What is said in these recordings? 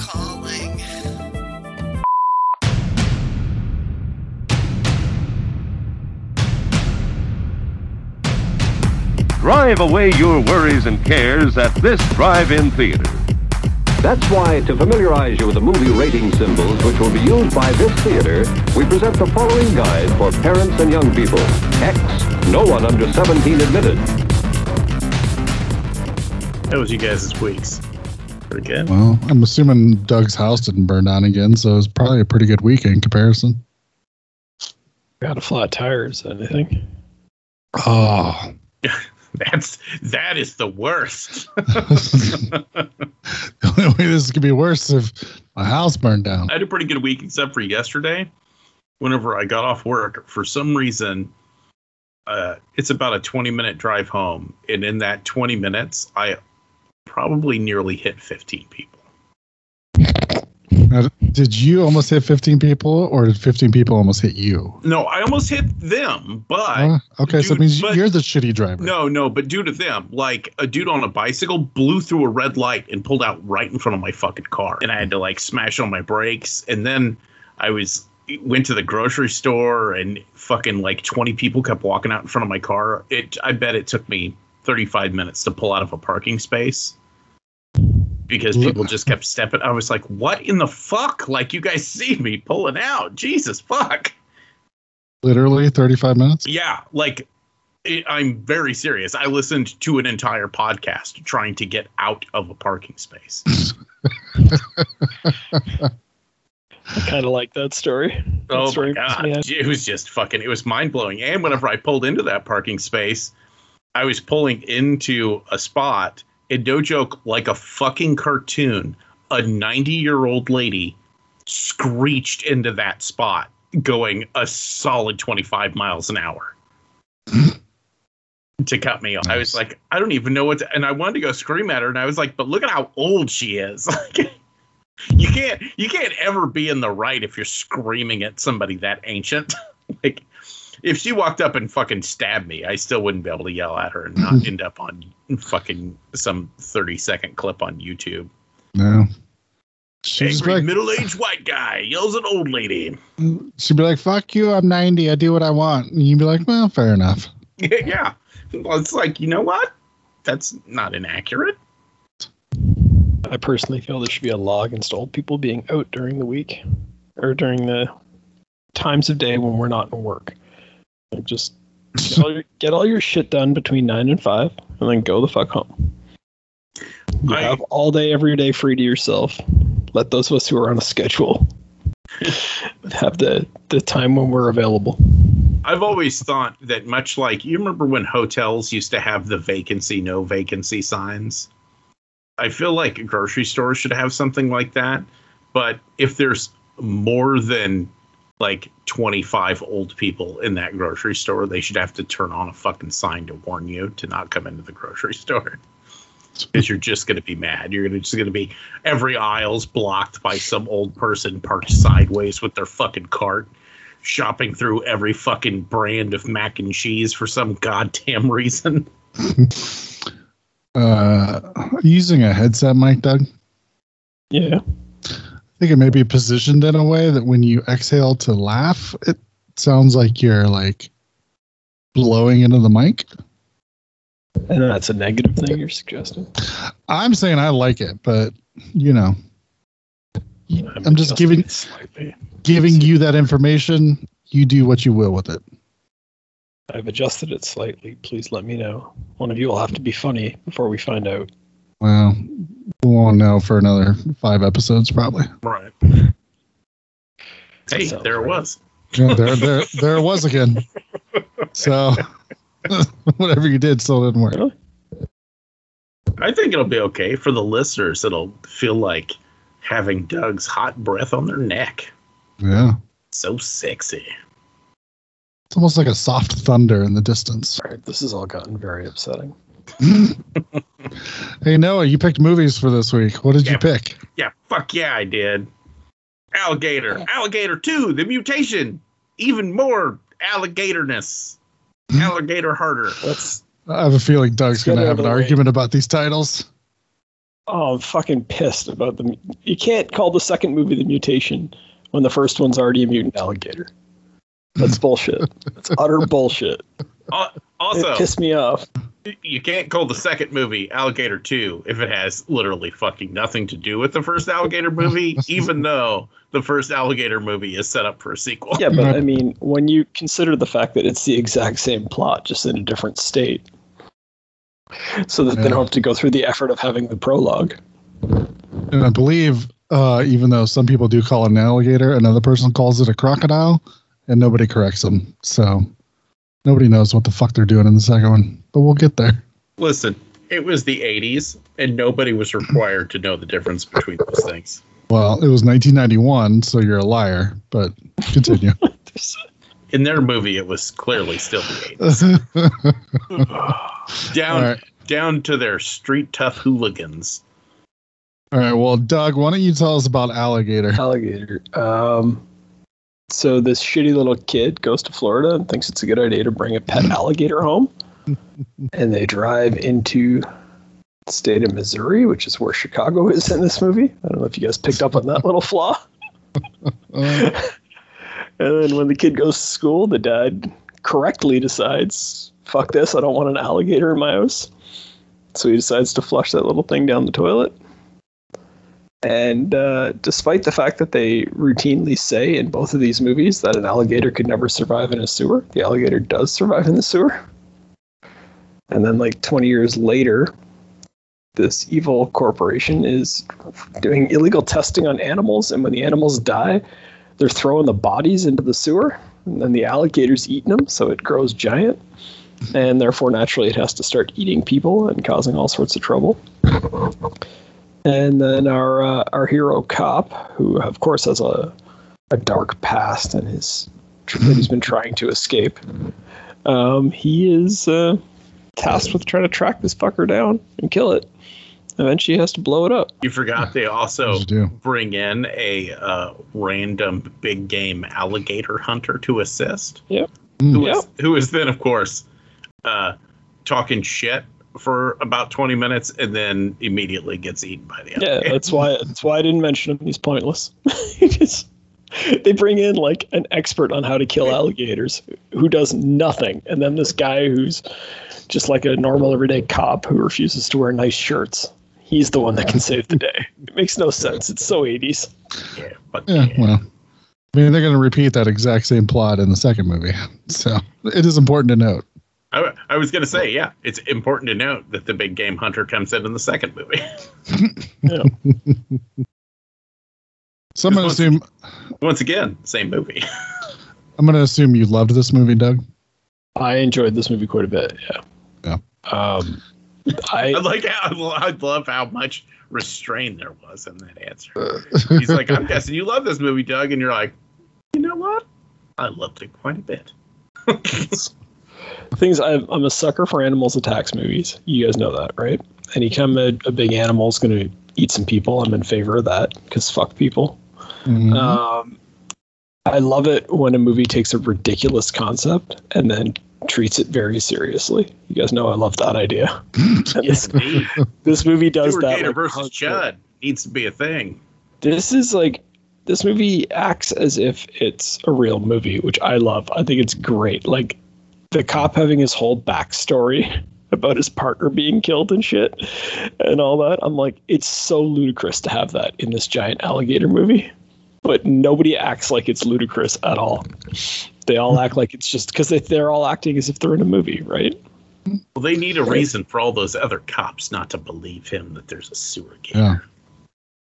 Thanks for calling. Drive away your worries and cares at this drive-in theater. That's why, to familiarize you with the movie rating symbols which will be used by this theater, we present the following guide for parents and young people. X, no one under 17 admitted. That was you guys' weeks. Pretty good. Well, I'm assuming Doug's house didn't burn down again, so it's probably a pretty good week in comparison. Got a flat tire, is that anything? Oh, That's that is the worst. the only way this could be worse if my house burned down. I had a pretty good week, except for yesterday. Whenever I got off work, for some reason, uh, it's about a 20 minute drive home. And in that 20 minutes, I probably nearly hit 15 people. Now, did you almost hit 15 people, or did 15 people almost hit you? No, I almost hit them, but. Uh, okay, so it means but- you're the shitty driver. No, no, but due to them, like a dude on a bicycle blew through a red light and pulled out right in front of my fucking car, and I had to like smash on my brakes. And then I was went to the grocery store, and fucking like twenty people kept walking out in front of my car. It, I bet it took me thirty five minutes to pull out of a parking space because people just kept stepping. I was like, "What in the fuck?" Like you guys see me pulling out? Jesus fuck. Literally 35 minutes? Yeah, like it, I'm very serious. I listened to an entire podcast trying to get out of a parking space. I kind of like that story. That oh my story makes god, me happy. it was just fucking. It was mind blowing. And whenever I pulled into that parking space, I was pulling into a spot. And no joke, like a fucking cartoon, a 90 year old lady screeched into that spot, going a solid 25 miles an hour. to cut me off. I was like, I don't even know what to, and I wanted to go scream at her, and I was like, but look at how old she is. Like, you can't you can't ever be in the right if you're screaming at somebody that ancient. like, if she walked up and fucking stabbed me, I still wouldn't be able to yell at her and not end up on fucking some 30 second clip on YouTube. No. She'd just be Angry like, middle aged white guy yells at old lady. she'd be like, fuck you, I'm 90, I do what I want. And you'd be like, well, fair enough. yeah. Well, it's like, you know what? That's not inaccurate. I personally feel there should be a law against old people being out during the week or during the times of day when we're not in work. Like just get all, your, get all your shit done between nine and five, and then go the fuck home. You I- have all day, every day free to yourself. Let those of us who are on a schedule have the the time when we're available. I've always thought that much like you remember when hotels used to have the vacancy, no vacancy signs. I feel like grocery stores should have something like that. But if there's more than like 25 old people in that grocery store, they should have to turn on a fucking sign to warn you to not come into the grocery store. Because you're just going to be mad. You're gonna, just going to be every aisle's blocked by some old person parked sideways with their fucking cart shopping through every fucking brand of mac and cheese for some goddamn reason. Uh, using a headset mic, Doug, Yeah. I think it may be positioned in a way that when you exhale to laugh, it sounds like you're like blowing into the mic. And that's a negative thing you're suggesting. I'm saying I like it, but you know, I'm just giving- slightly. giving you that information, you do what you will with it. I've adjusted it slightly. Please let me know. One of you will have to be funny before we find out. Well, we won't know for another five episodes, probably. Right. Hey, Sounds there it was. Yeah, there, there, there it was again. So, whatever you did still didn't work. I think it'll be okay for the listeners. It'll feel like having Doug's hot breath on their neck. Yeah. So sexy. It's almost like a soft thunder in the distance. All right, this has all gotten very upsetting. Hey Noah, you picked movies for this week. What did you pick? Yeah, fuck yeah, I did. Alligator. Alligator 2, the mutation. Even more alligatorness. Hmm? Alligator harder. That's I have a feeling Doug's going to have an way. argument about these titles. oh, I'm fucking pissed about the. You can't call the second movie the mutation when the first one's already a mutant alligator. That's bullshit. That's utter bullshit. Al- it Also, pissed me off. You can't call the second movie Alligator 2 if it has literally fucking nothing to do with the first Alligator movie, even though the first Alligator movie is set up for a sequel. Yeah, but I mean, when you consider the fact that it's the exact same plot, just in a different state, so that they don't have to go through the effort of having the prologue. And I believe, uh, even though some people do call it an alligator, another person calls it a crocodile, and nobody corrects them. So nobody knows what the fuck they're doing in the second one. But we'll get there. Listen, it was the 80s, and nobody was required to know the difference between those things. Well, it was 1991, so you're a liar. But continue. In their movie, it was clearly still the 80s. Down, All right. down to their street tough hooligans. All right. Well, Doug, why don't you tell us about alligator? Alligator. Um, so this shitty little kid goes to Florida and thinks it's a good idea to bring a pet alligator home, and they drive into the state of Missouri, which is where Chicago is in this movie. I don't know if you guys picked up on that little flaw. And then when the kid goes to school, the dad correctly decides, fuck this, I don't want an alligator in my house. So he decides to flush that little thing down the toilet. And uh, despite the fact that they routinely say in both of these movies that an alligator could never survive in a sewer, the alligator does survive in the sewer. And then, like 20 years later, this evil corporation is doing illegal testing on animals. And when the animals die, they're throwing the bodies into the sewer, and then the alligator's eating them, so it grows giant, and therefore naturally it has to start eating people and causing all sorts of trouble. And then our uh, our hero cop, who of course has a a dark past and his that he's been trying to escape, um, he is uh, tasked with trying to track this fucker down and kill it. Eventually, he has to blow it up. You forgot they also do. bring in a uh, random big game alligator hunter to assist. mm, Who Yeah. is, who is then, of course, uh, talking shit for about 20 minutes and then immediately gets eaten by the Yeah, alligator. that's why that's why I didn't mention him. He's pointless. He just- they bring in like an expert on how to kill alligators who does nothing, and then this guy who's just like a normal everyday cop who refuses to wear nice shirts. He's the one that can save the day. It makes no sense. It's so 80s. Yeah, but Yeah, well, I mean, they're going to repeat that exact same plot in the second movie. So it is important to note. I, I was going to say, yeah, it's important to note that the big game hunter comes in in the second movie. Yeah. So I'm going to assume Once again, same movie. I'm going to assume you loved this movie, Doug. I enjoyed this movie quite a bit. Yeah. Yeah. Um, I I like how I love how much restraint there was in that answer. He's like, I'm guessing you love this movie, Doug, and you're like, you know what? I loved it quite a bit. Things I, I'm a sucker for animals attacks movies. You guys know that, right? Anytime a, a big animal is going to eat some people, I'm in favor of that because fuck people. Mhm. Um, I love it when a movie takes a ridiculous concept and then treats it very seriously. You guys know I love that idea. Yes, this, this movie does Sewer that. Gator like, versus hardcore. Chud needs to be a thing. This is like this movie acts as if it's a real movie, which I love. I think it's great. Like the cop having his whole backstory about his partner being killed and shit and all that. I'm like, it's so ludicrous to have that in this giant alligator movie. But nobody acts like it's ludicrous at all. They all act like it's just because they, they're all acting as if they're in a movie, right? Well, they need a Right. reason for all those other cops not to believe him that there's a sewer gator.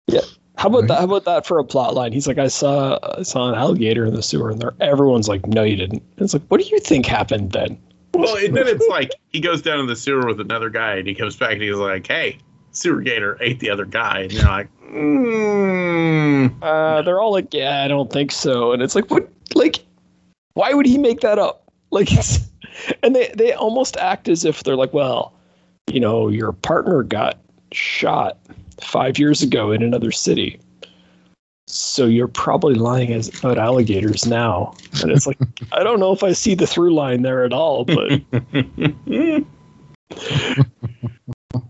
Yeah. How about Right. that? How about that for a plot line? He's like, I saw I saw an alligator in the sewer, and they're, everyone's like, No, you didn't. And it's like, what do you think happened then? Well, and then it's like he goes down in the sewer with another guy, and he comes back and he's like, "Hey, sewer gator ate the other guy," and you're like, Mm, Uh, they're all like, yeah, I don't think so. And it's like, what? Like, why would he make that up? Like, it's, and they, they almost act as if they're like, well, you know, your partner got shot five years ago in another city. So you're probably lying as about alligators now. And it's like, I don't know if I see the through line there at all, but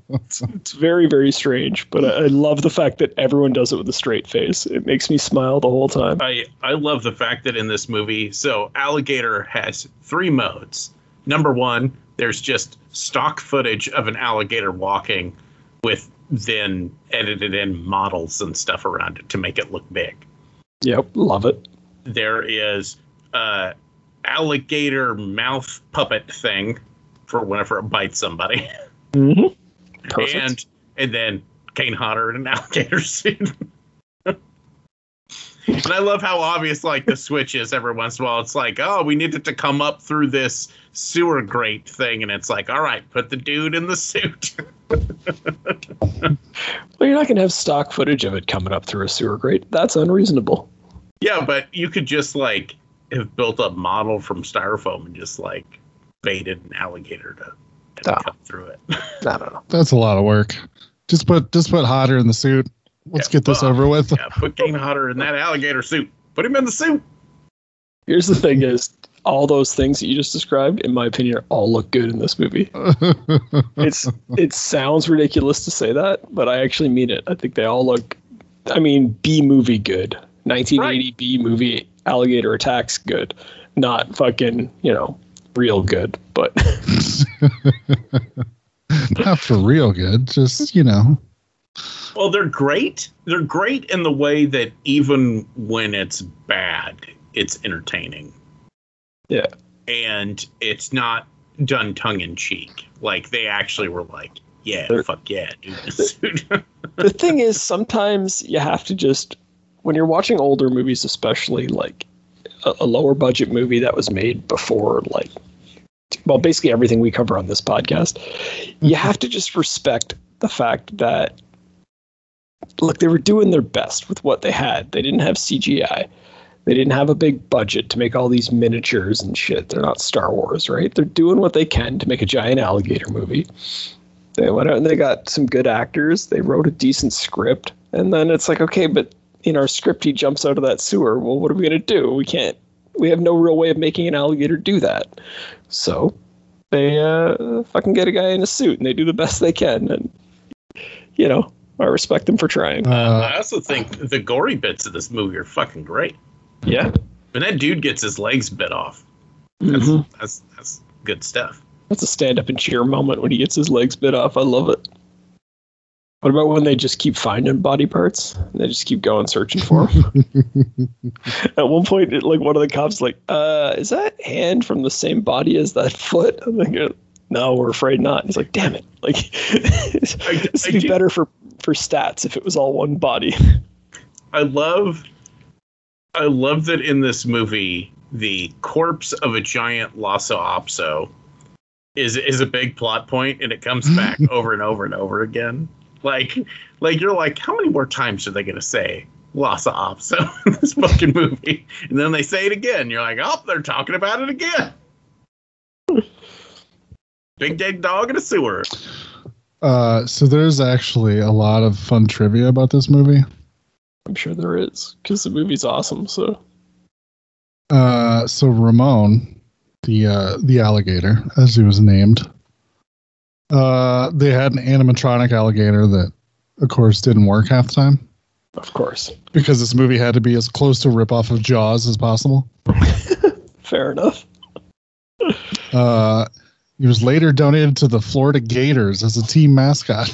it's very, very strange. But I, I love the fact that everyone does it with a straight face. It makes me smile the whole time. I I love the fact that in this movie, so alligator has three modes. Number one, there's just stock footage of an alligator walking, with then edited in models and stuff around it to make it look big. Yep, love it. There is a alligator mouth puppet thing for whenever it bites somebody, Mm-hmm. Perfect. and and then Kane Hodder in an alligator suit. And I love how obvious like the switch is every once in a while. It's like, oh, we needed to come up through this sewer grate thing, and it's like, all right, put the dude in the suit. well, you're not going to have stock footage of it coming up through a sewer grate. That's unreasonable. yeah, but you could just like have built a model from styrofoam and just like baited an alligator to, to Ah. come through it. I don't know. That's a lot of work. Just put just put Hodder in the suit. Let's Yeah, get this well, over with. yeah, put Kane Hodder in that alligator suit. Put him in the suit. Here's the thing: is all those things that you just described, in my opinion, all look good in this movie. It's it sounds ridiculous to say that, but I actually mean it. I think they all look. I mean, B movie good. 1980 B movie alligator attacks good, not fucking you know real good. But Not for real good. Just you know. Well, they're great. They're great in the way that even when it's bad, it's entertaining. Yeah. And it's not done tongue in cheek. Like they actually were like, yeah, They're- fuck yeah, dude. the thing is, sometimes you have to just when you're watching older movies, especially like a, a lower budget movie that was made before like well basically everything we cover on this podcast you mm-hmm. have to just respect the fact that look they were doing their best with what they had they didn't have cgi they didn't have a big budget to make all these miniatures and shit. They're not star wars right? They're doing what they can to make a giant alligator movie. They went out and they got some good actors. They wrote a decent script. And then it's like okay but in our script he jumps out of that sewer. Well what are we going to do? We can't we have no real way of making an alligator do that. So they uh, fucking get a guy in a suit and they do the best they can. And, you know, I respect them for trying. Uh, I also think the gory bits of this movie are fucking great. Yeah. When that dude gets his legs bit off, that's Mhm. that's, that's good stuff. That's a stand up and cheer moment when he gets his legs bit off. I love it. What about when they just keep finding body parts? And they just keep going searching for them. At one point, it, like one of the cops, like, uh, is that hand from the same body as that foot? I'm like, "Uh, no, we're afraid not. He's like, damn it! Like, I- this I would be do- better for for stats if it was all one body. I love I love that in this movie the corpse of a giant Lhasa Apso is is a big plot point and it comes back over and over and over again. Like like you're like how many more times are they going to say Lhasa Apso in this fucking movie? And then they say it again. You're like, "Oh, they're talking about it again." Big dead dog in a sewer. uh, so there's actually a lot of fun trivia about this movie. I'm sure there is because the movie's awesome. So Uh, so Ramon, the uh, the alligator, as he was named, uh, they had an animatronic alligator that, of course, didn't work half the time of course, because this movie had to be as close to a ripoff of Jaws as possible. fair enough. Uh, he was later donated to the Florida Gators as a team mascot.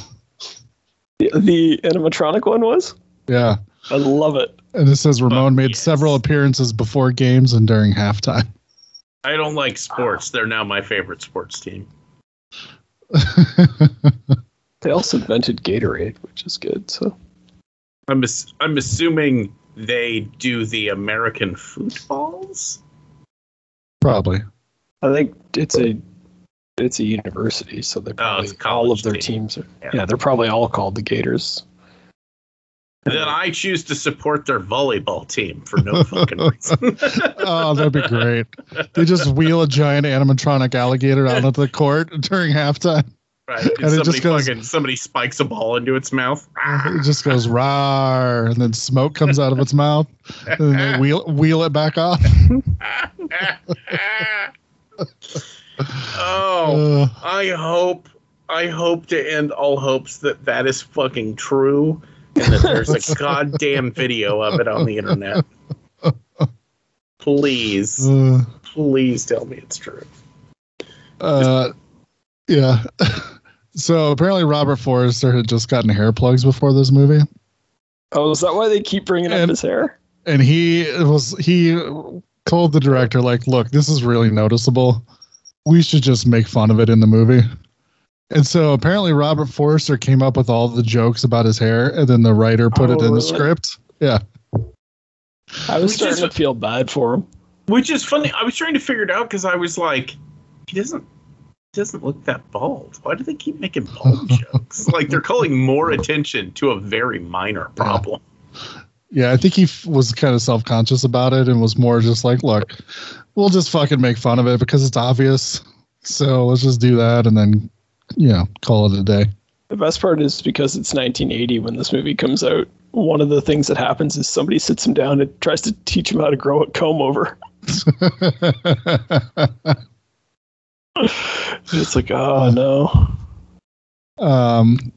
The, the animatronic one was. Yeah, I love it. and it says Ramon made yes. several appearances before games and during halftime. I don't like sports. They're now my favorite sports team. They also invented Gatorade, which is good. So I'm ass- I'm assuming they do the American footballs. Probably. I think it's a it's a university, so they probably Oh, it's all of their team. teams are Yeah. yeah. they're probably all called the Gators. Then I choose to support their volleyball team for no fucking reason. oh, that'd be great. They just wheel a giant animatronic alligator out onto the court during halftime. right. And, And it somebody just goes- fucking somebody spikes a ball into its mouth. It just goes rawr, and then smoke comes out of its mouth, and then they wheel wheel it back off. oh, Uh, I hope I hope to end all hopes that that is fucking true and that there's a goddamn video of it on the internet. Please, uh, please tell me it's true. uh, yeah. So apparently Robert Forster had just gotten hair plugs before this movie, Oh, is that why they keep bringing up his hair? and he was he told the director like, "Look, this is really noticeable. We should just make fun of it in the movie." And so apparently Robert Forster came up with all the jokes about his hair, and then the writer put Oh, it in the oh, script. Yeah. I was Which starting is- to feel bad for him. Which is funny. I was trying to figure it out because I was like, he doesn't he doesn't look that bald. Why do they keep making bald jokes? Like they're calling more attention to a very minor problem. Yeah, I think he f- was kind of self conscious about it and was more just like, look, we'll just fucking make fun of it because it's obvious. So let's just do that and then, you know, call it a day. The best part is because it's 1980 when this movie comes out. One of the things that happens is somebody sits him down and tries to teach him how to grow a comb over. It's like, oh no. um,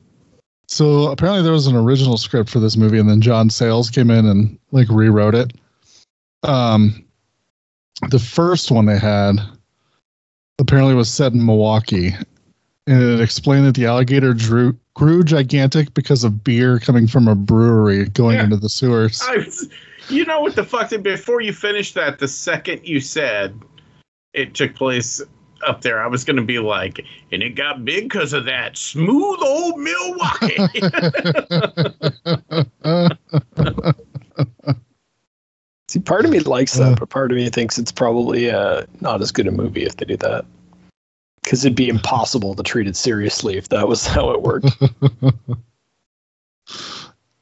so apparently there was an original script for this movie and then John Sayles came in and like rewrote it. Um, the first one they had apparently was set in Milwaukee and it explained that the alligator drew, grew gigantic because of beer coming from a brewery going Yeah. into the sewers. I was, you know what the fuck? Before you finished that, the second you said it took place up there, I was going to be like, and it got big because of that smooth old Milwaukee. See, part of me likes Uh. that, but part of me thinks it's probably uh, not as good a movie if they do that. Because it'd be impossible to treat it seriously if that was how it worked.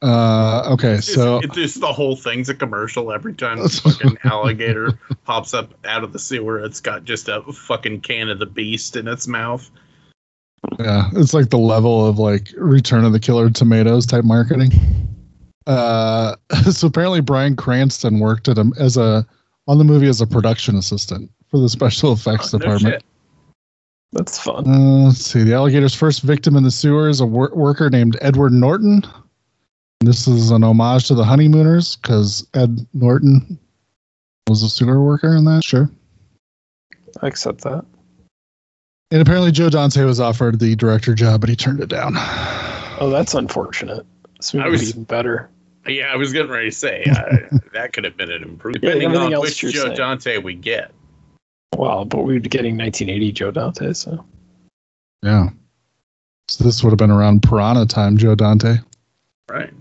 uh, okay, It's just- so it just the whole thing's a commercial every time this fucking alligator pops up out of the sewer. It's got just a fucking can of the beast in its mouth. yeah, it's like the level of like Return of the Killer Tomatoes type marketing. Uh, so apparently Bryan Cranston worked at him as a on the movie as a production assistant for the special effects Oh, no department. Shit. That's fun. Uh, let's see. The alligator's first victim in the sewer is a wor- worker named Edward Norton. This is an homage to the Honeymooners because Ed Norton was a sewer worker in that. Sure. I accept that. And apparently Joe Dante was offered the director job, but he turned it down. Oh, that's unfortunate. This movie I was- even better. Yeah, I was getting ready to say uh, that could have been an improvement, Yeah, depending everything on which Joe saying. Dante we get. Wow, but we'd be getting 1980 Joe Dante, so. Yeah. So this would have been around Piranha time, Joe Dante. Right.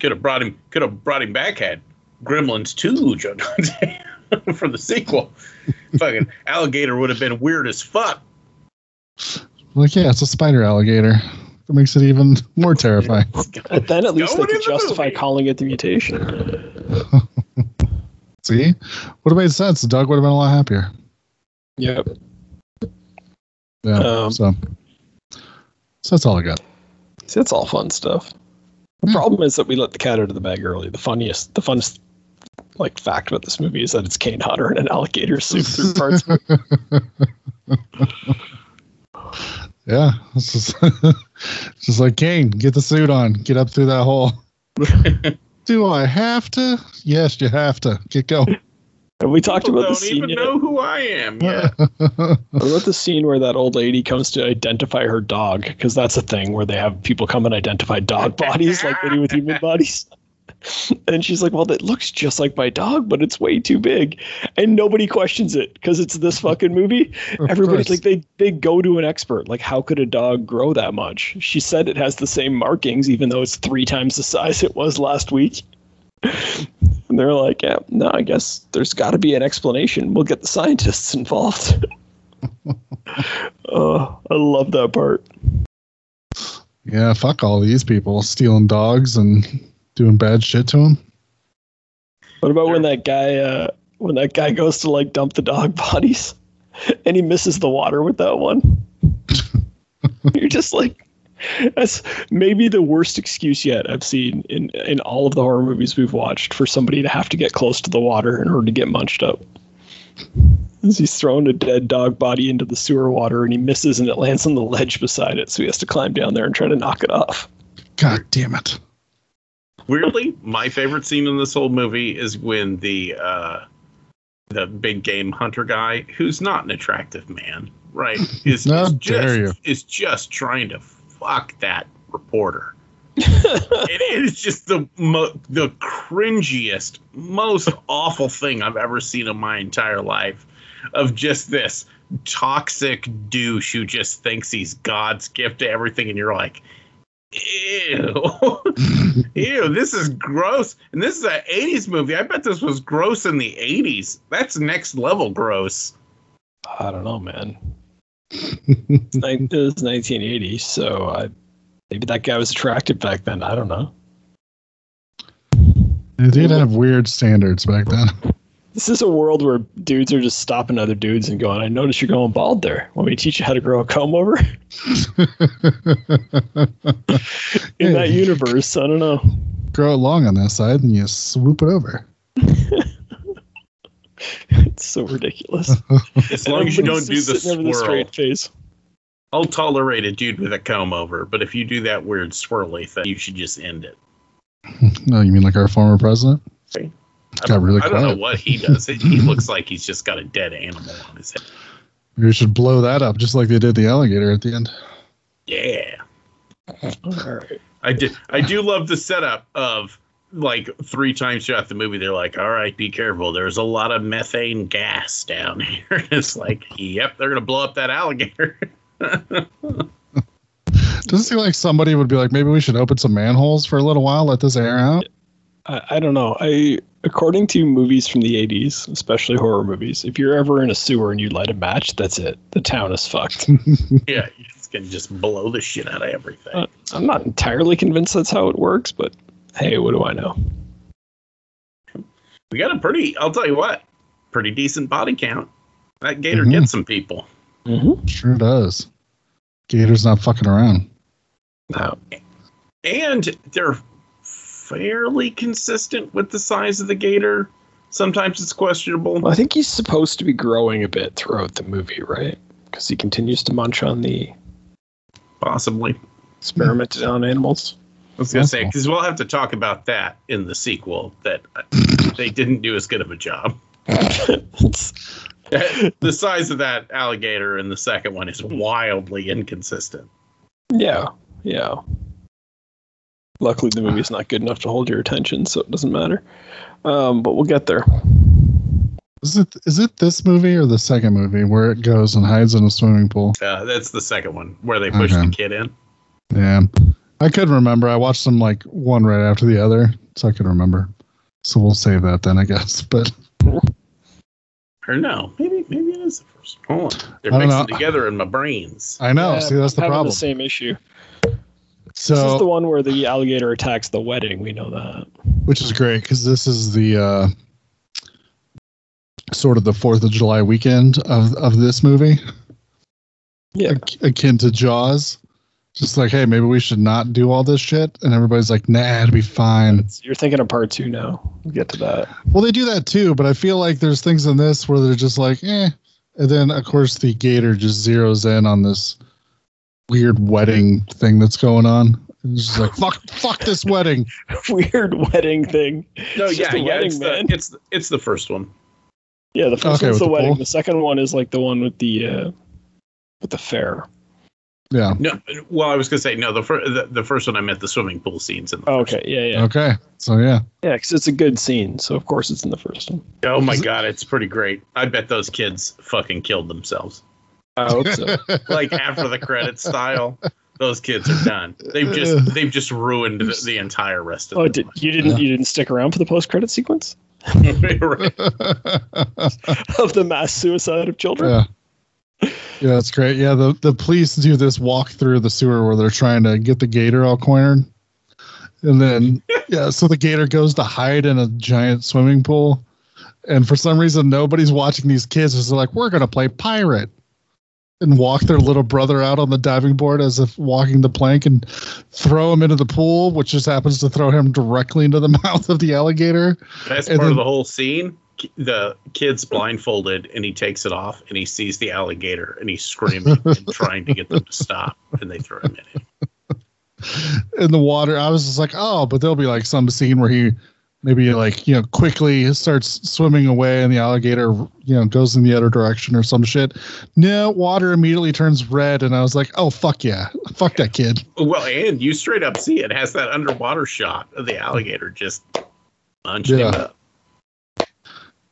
Could have brought him. Could have brought him back. Had Gremlins two, Joe Dante, for the sequel. Fucking alligator would have been weird as fuck. Like, yeah, it's a spider alligator. That makes it even more terrifying. but then at least they could in the justify calling it the mutation. See? Would have made sense. Doug would have been a lot happier. Yep. Yeah. Um, so, so that's all I got. See, that's all fun stuff. The Hmm. problem is that we let the cat out of the bag early. The funniest, the funnest, like fact about this movie is that it's Kane Hodder in an alligator suit through parts. of it. Yeah. It's just, it's just like Kane, get the suit on, get up through that hole. Do I have to? Yes, you have to. Get going. Have we talked People about the don't scene even yet? know who I am. Yeah. What about the scene where that old lady comes to identify her dog? Because that's a thing where they have people come and identify dog bodies like they do with human bodies. And she's like, "Well, that looks just like my dog, but it's way too big," and nobody questions it because it's this fucking movie. Of Everybody's course. like, they they go to an expert. Like, how could a dog grow that much? She said it has the same markings, even though it's three times the size it was last week. And they're like, yeah, no, I guess there's got to be an explanation. We'll get the scientists involved. oh, I love that part. Yeah, fuck all these people stealing dogs and doing bad shit to him. What about when that guy uh when that guy goes to like dump the dog bodies and he misses the water with that one? You're just like that's maybe the worst excuse yet I've seen in in all of the horror movies we've watched for somebody to have to get close to the water in order to get munched up. As he's throwing a dead dog body into the sewer water and he misses and it lands on the ledge beside it, so he has to climb down there and try to knock it off. God damn it. Weirdly, my favorite scene in this whole movie is when the uh, the big game hunter guy, who's not an attractive man, right, is, How is just you. is just trying to fuck that reporter. it is just the mo- the cringiest, most awful thing I've ever seen in my entire life. Of just this toxic douche who just thinks he's God's gift to everything, and you're like, ew, ew, this is gross. And this is an '80s movie. I bet this was gross in the '80s. That's next level gross. I don't know, man. It's nine- it was 1980, so I, maybe that guy was attractive back then. I don't know. They did have weird standards back then. This is a world where dudes are just stopping other dudes and going, I notice you're going bald there. Want me to teach you how to grow a comb over? In that universe, I don't know. Grow it long on that side and you swoop it over. It's so ridiculous. As long as you don't do just the sitting there with a swirl, straight face. I'll tolerate a dude with a comb over. But if you do that weird swirly thing, you should just end it. No, you mean like our former president? I don't, really I don't know what he does. He- looks like he's just got a dead animal on his head. We should blow that up just like they did the alligator at the end. Yeah. Right. I do I do love the setup of like three times throughout the movie they're like, All right, be careful. There's a lot of methane gas down here. it's like, yep, they're gonna blow up that alligator. Doesn't seem like somebody would be like, maybe we should open some manholes for a little while, let this air out. I, I don't know. I according to movies from the 80s, especially horror movies, if you're ever in a sewer and you light a match, that's it. The town is fucked. yeah, it's gonna just blow the shit out of everything. Uh, I'm not entirely convinced that's how it works, but hey, what do I know? we got a pretty I'll tell you what, pretty decent body count. That gator Mhm. gets some people. Mm-hmm. Sure does. Gator's not fucking around. No. and they're fairly consistent with the size of the gator. Sometimes it's questionable. Well, I think he's supposed to be growing a bit throughout the movie, right? Because he continues to munch on the Possibly. experimented on animals. I was gonna say because we'll have to talk about that in the sequel. That uh, they didn't do as good of a job. The size of that alligator in the second one is wildly inconsistent. yeah, yeah. Luckily, the movie's not good enough to hold your attention, so it doesn't matter. Um, but we'll get there. Is it is it this movie or the second movie where it goes and hides in a swimming pool? Uh, that's the second one where they push Okay. the kid in. Yeah. I couldn't remember. I watched them like one right after the other, so I could remember. So we'll save that then, I guess. But Or no, maybe maybe it is the first. one. Hold on, they're I don't mixing know. together in my brains. I know. Yeah, see, that's the having problem. The same issue. This is the one where the alligator attacks the wedding. We know that. which is great because this is the uh, sort of the Fourth of July weekend of of this movie, Yeah. Ak- akin to Jaws. Just like, hey, maybe we should not do all this shit, and everybody's like, nah, it'll be fine. You're thinking of part two now. We'll get to that. Well, they do that too, but I feel like there's things in this where they're just like, eh. And then, of course, the gator just zeroes in on this weird wedding thing that's going on. And it's just like, fuck, fuck this wedding. Weird wedding thing. No, It's yeah, yeah, wedding, it's man. the it's it's the first one. Yeah, the first Okay, one's the, the wedding. pool? The second one is like the one with the uh with the fair. Yeah. No, well, I was gonna say no. The, fir- the the first one I meant the swimming pool scenes in. The Oh, first okay, yeah, yeah, Okay. So, yeah. yeah. Because it's a good scene, so of course it's in the first one. one. Oh my god, it's pretty great. I bet those kids fucking killed themselves. I hope so. Like after the credit style, those kids are done. They've just they've just ruined the, the entire rest of oh, the did, you didn't you didn't stick around for the post credit sequence of the mass suicide of children? yeah. Yeah, that's great. Yeah, the, the police do this walk through the sewer where they're trying to get the gator all cornered. And then, yeah, so the gator goes to hide in a giant swimming pool. And for some reason, nobody's watching these kids. So they're like, we're going to play pirate and walk their little brother out on the diving board as if walking the plank and throw him into the pool, which just happens to throw him directly into the mouth of the alligator. Best And part of the whole scene. The kid's blindfolded and he takes it off and he sees the alligator and he's screaming and trying to get them to stop and they throw him in it. in the water. I was just like, oh, but there'll be like some scene where he maybe like, you know, quickly starts swimming away and the alligator, you know, goes in the other direction or some shit. No, water immediately turns red. And I was like, oh, fuck yeah. Fuck that kid. Well, and you straight up see it has that underwater shot of the alligator just punching him Yeah. up.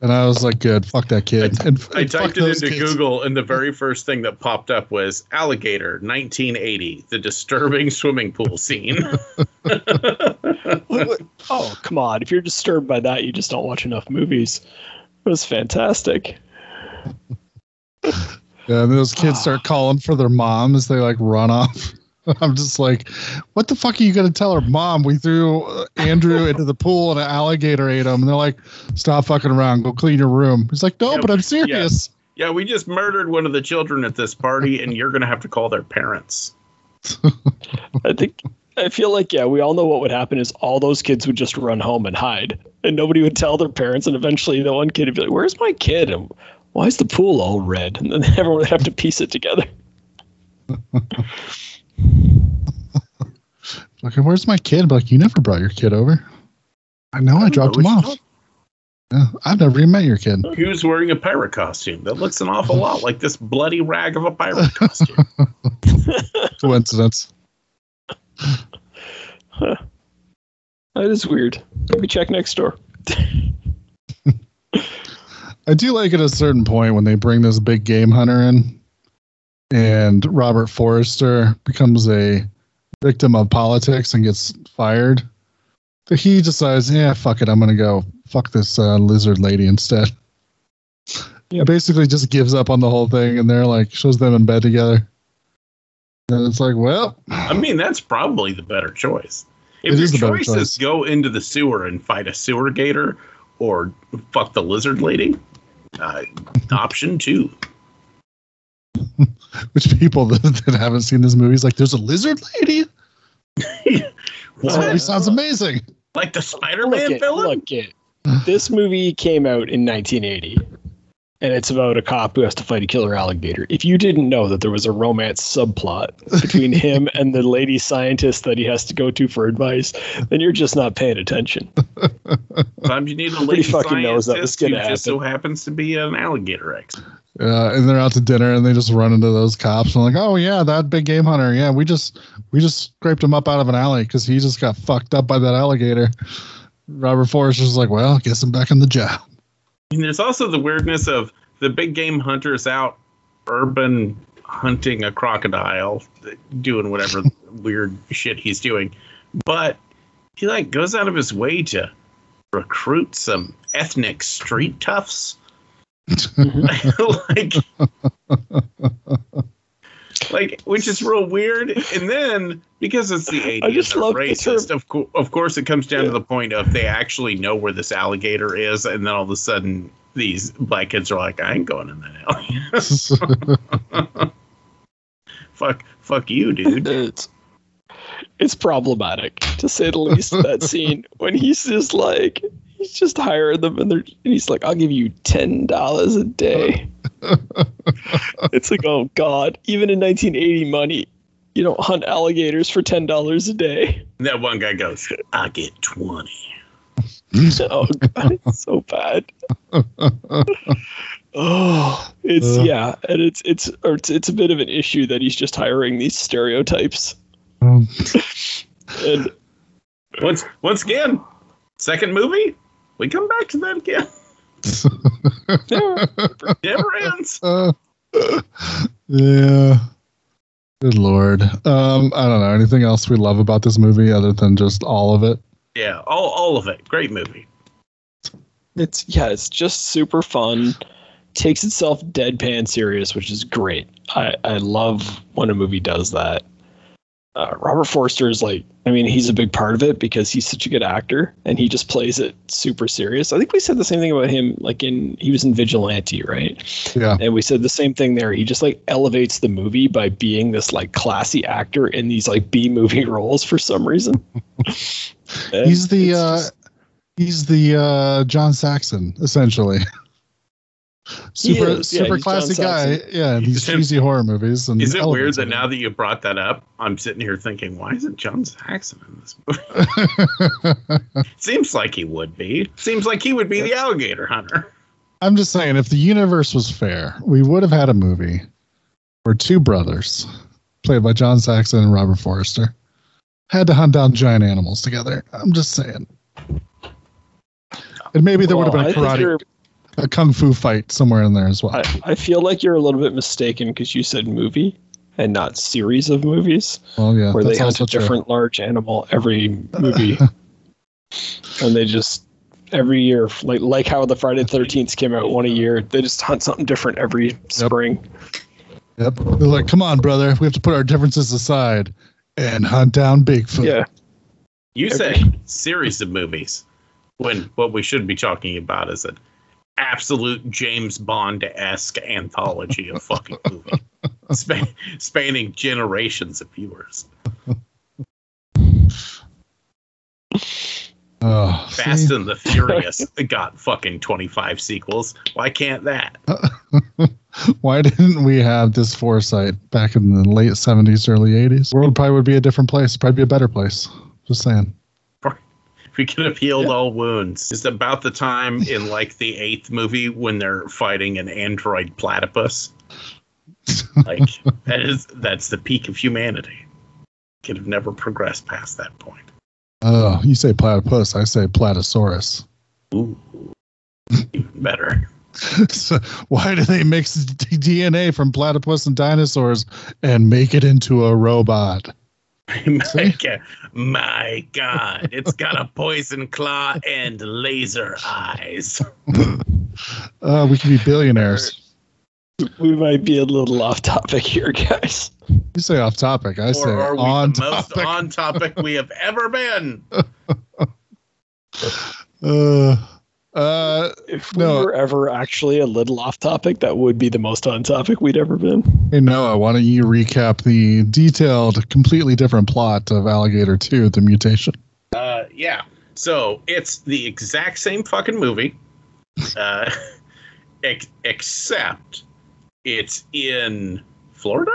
And I was like, good. Fuck that kid. and, I and typed it into kids. Google, and the very first thing that popped up was alligator 1980, the disturbing swimming pool scene. Oh, come on. If you're disturbed by that, you just don't watch enough movies. It was fantastic. Yeah, and those kids start calling for their moms. they like run off. I'm just like, what the fuck are you gonna tell her, mom? We threw uh, Andrew into the pool and an alligator ate him. And they're like, stop fucking around, go clean your room. He's like, no, Yeah, but I'm serious. yeah, we just murdered one of the children at this party, and you're going to have to call their parents. I think I feel like yeah, we all know what would happen is all those kids would just run home and hide, and nobody would tell their parents, and eventually the one kid would be like, "Where's my kid? And why is the pool all red?" And then everyone would have to piece it together. Like, where's my kid? But like, you never brought your kid over. I know I, don't dropped know him off. Yeah, I've never even met your kid. He was wearing a pirate costume. That looks an awful lot like this bloody rag of a pirate costume. Coincidence. That is weird. Let me check next door. I do like at a certain point when they bring this big game hunter in, and Robert Forster becomes a victim of politics and gets fired. But he decides, yeah, fuck it, I'm gonna go fuck this uh, lizard lady instead. Yeah, basically just gives up on the whole thing, and they're like shows them in bed together. And it's like, well, I mean, that's probably the better choice. If your the better choice choice. is go into the sewer and fight a sewer gator or fuck the lizard lady, uh, option two. Which people that, that haven't seen this movie is like, there's a lizard lady. This movie sounds amazing. Like the Spider Look Man it, villain? look it. This movie came out in 1980, and it's about a cop who has to fight a killer alligator. If you didn't know that there was a romance subplot between him and the lady scientist that he has to go to for advice, then you're just not paying attention. Sometimes you need a Nobody lady fucking knows that was scientist who gonna just so happens to be an alligator expert. Uh, and they're out to dinner and they just run into those cops and like, oh yeah, that big game hunter. Yeah, we just we just scraped him up out of an alley because he just got fucked up by that alligator. Robert Forster's like, well, guess I'm back in the job. And there's also the weirdness of the big game hunters out urban hunting a crocodile, doing whatever weird shit he's doing. But he like goes out of his way to recruit some ethnic street toughs. Mm-hmm. like like which is real weird. And then because it's the 80s I just love racist. of, co- of course it comes down to the point of they actually know where this alligator is and then all of a sudden these black kids are like i ain't going in that alley. Fuck fuck you dude. It's it's problematic to say the least. that scene when he's just like he's just hiring them, and they're and he's like, "I'll give you ten dollars a day." it's like, oh god! Even in 1980 money, you don't hunt alligators for ten dollars a day. And that one guy goes i get 20 Oh god, it's so bad. Oh, it's Uh. yeah, and it's it's or it's it's a bit of an issue that he's just hiring these stereotypes Um, and once once again second movie we come back to that again never ends uh, yeah. Good lord. Um, I don't know anything else we love about this movie other than just all of it. yeah all, all of it great movie It's yeah, it's just super fun. Takes itself deadpan serious, which is great. I, I love when a movie does that. Uh, Robert Forster is like, I mean, he's a big part of it because he's such a good actor and he just plays it super serious. I think we said the same thing about him, like in he was in Vigilante, right? Yeah. And we said the same thing there. He just like elevates the movie by being this like classy actor in these like B movie roles for some reason. He's the uh, just- he's the uh, John Saxon essentially. super is, yeah, super he's classic guy. Yeah, in these Is it- cheesy horror movies. And Is it weird that now that you brought that up, I'm sitting here thinking, why isn't John Saxon in this movie? Seems like he would be. Seems like he would be the alligator hunter. I'm just saying, if the universe was fair, we would have had a movie where two brothers, played by John Saxon and Robert Forster, had to hunt down giant animals together. I'm just saying. And maybe there would Well, I have been a think karate, you're- a kung fu fight somewhere in there as well. I, I feel like you're a little bit mistaken because you said movie and not series of movies well, yeah, where they that's hunt also a true. different large animal every movie. and they just every year like like how the Friday 13th came out one a year, they just hunt something different every spring. Yep. They're like, come on, brother. We have to put our differences aside and hunt down Bigfoot. Yeah. You Okay. say series of movies when what we should be talking about is an absolute James Bond esque anthology of fucking movie, span, spanning generations of viewers. Oh, Fast see? and the Furious got fucking 25 sequels. Why can't that? Why didn't we have this foresight back in the late 70s, early 80s? World probably would be a different place. Probably be a better place. Just saying. We could have healed Yeah. all wounds. It's about the time in like the eighth movie when they're fighting an android platypus. Like that is that's the peak of humanity. Could have never progressed past that point. Oh, you say platypus. I say platysaurus. Ooh, even better. so why do they mix DNA from platypus and dinosaurs and make it into a robot? My, God, my God, it's got a poison claw and laser eyes. Uh, we could be billionaires. We might be a little off topic here, guys. You say off topic. I say are we on the most topic. on topic we have ever been? Uh, uh, If we No. were ever actually a little off topic, that would be the most on topic we'd ever been. hey Noah, why don't you recap the detailed, completely different plot of Alligator 2, The Mutation? Uh, yeah. So it's the exact same fucking movie, uh, ex- except it's in Florida,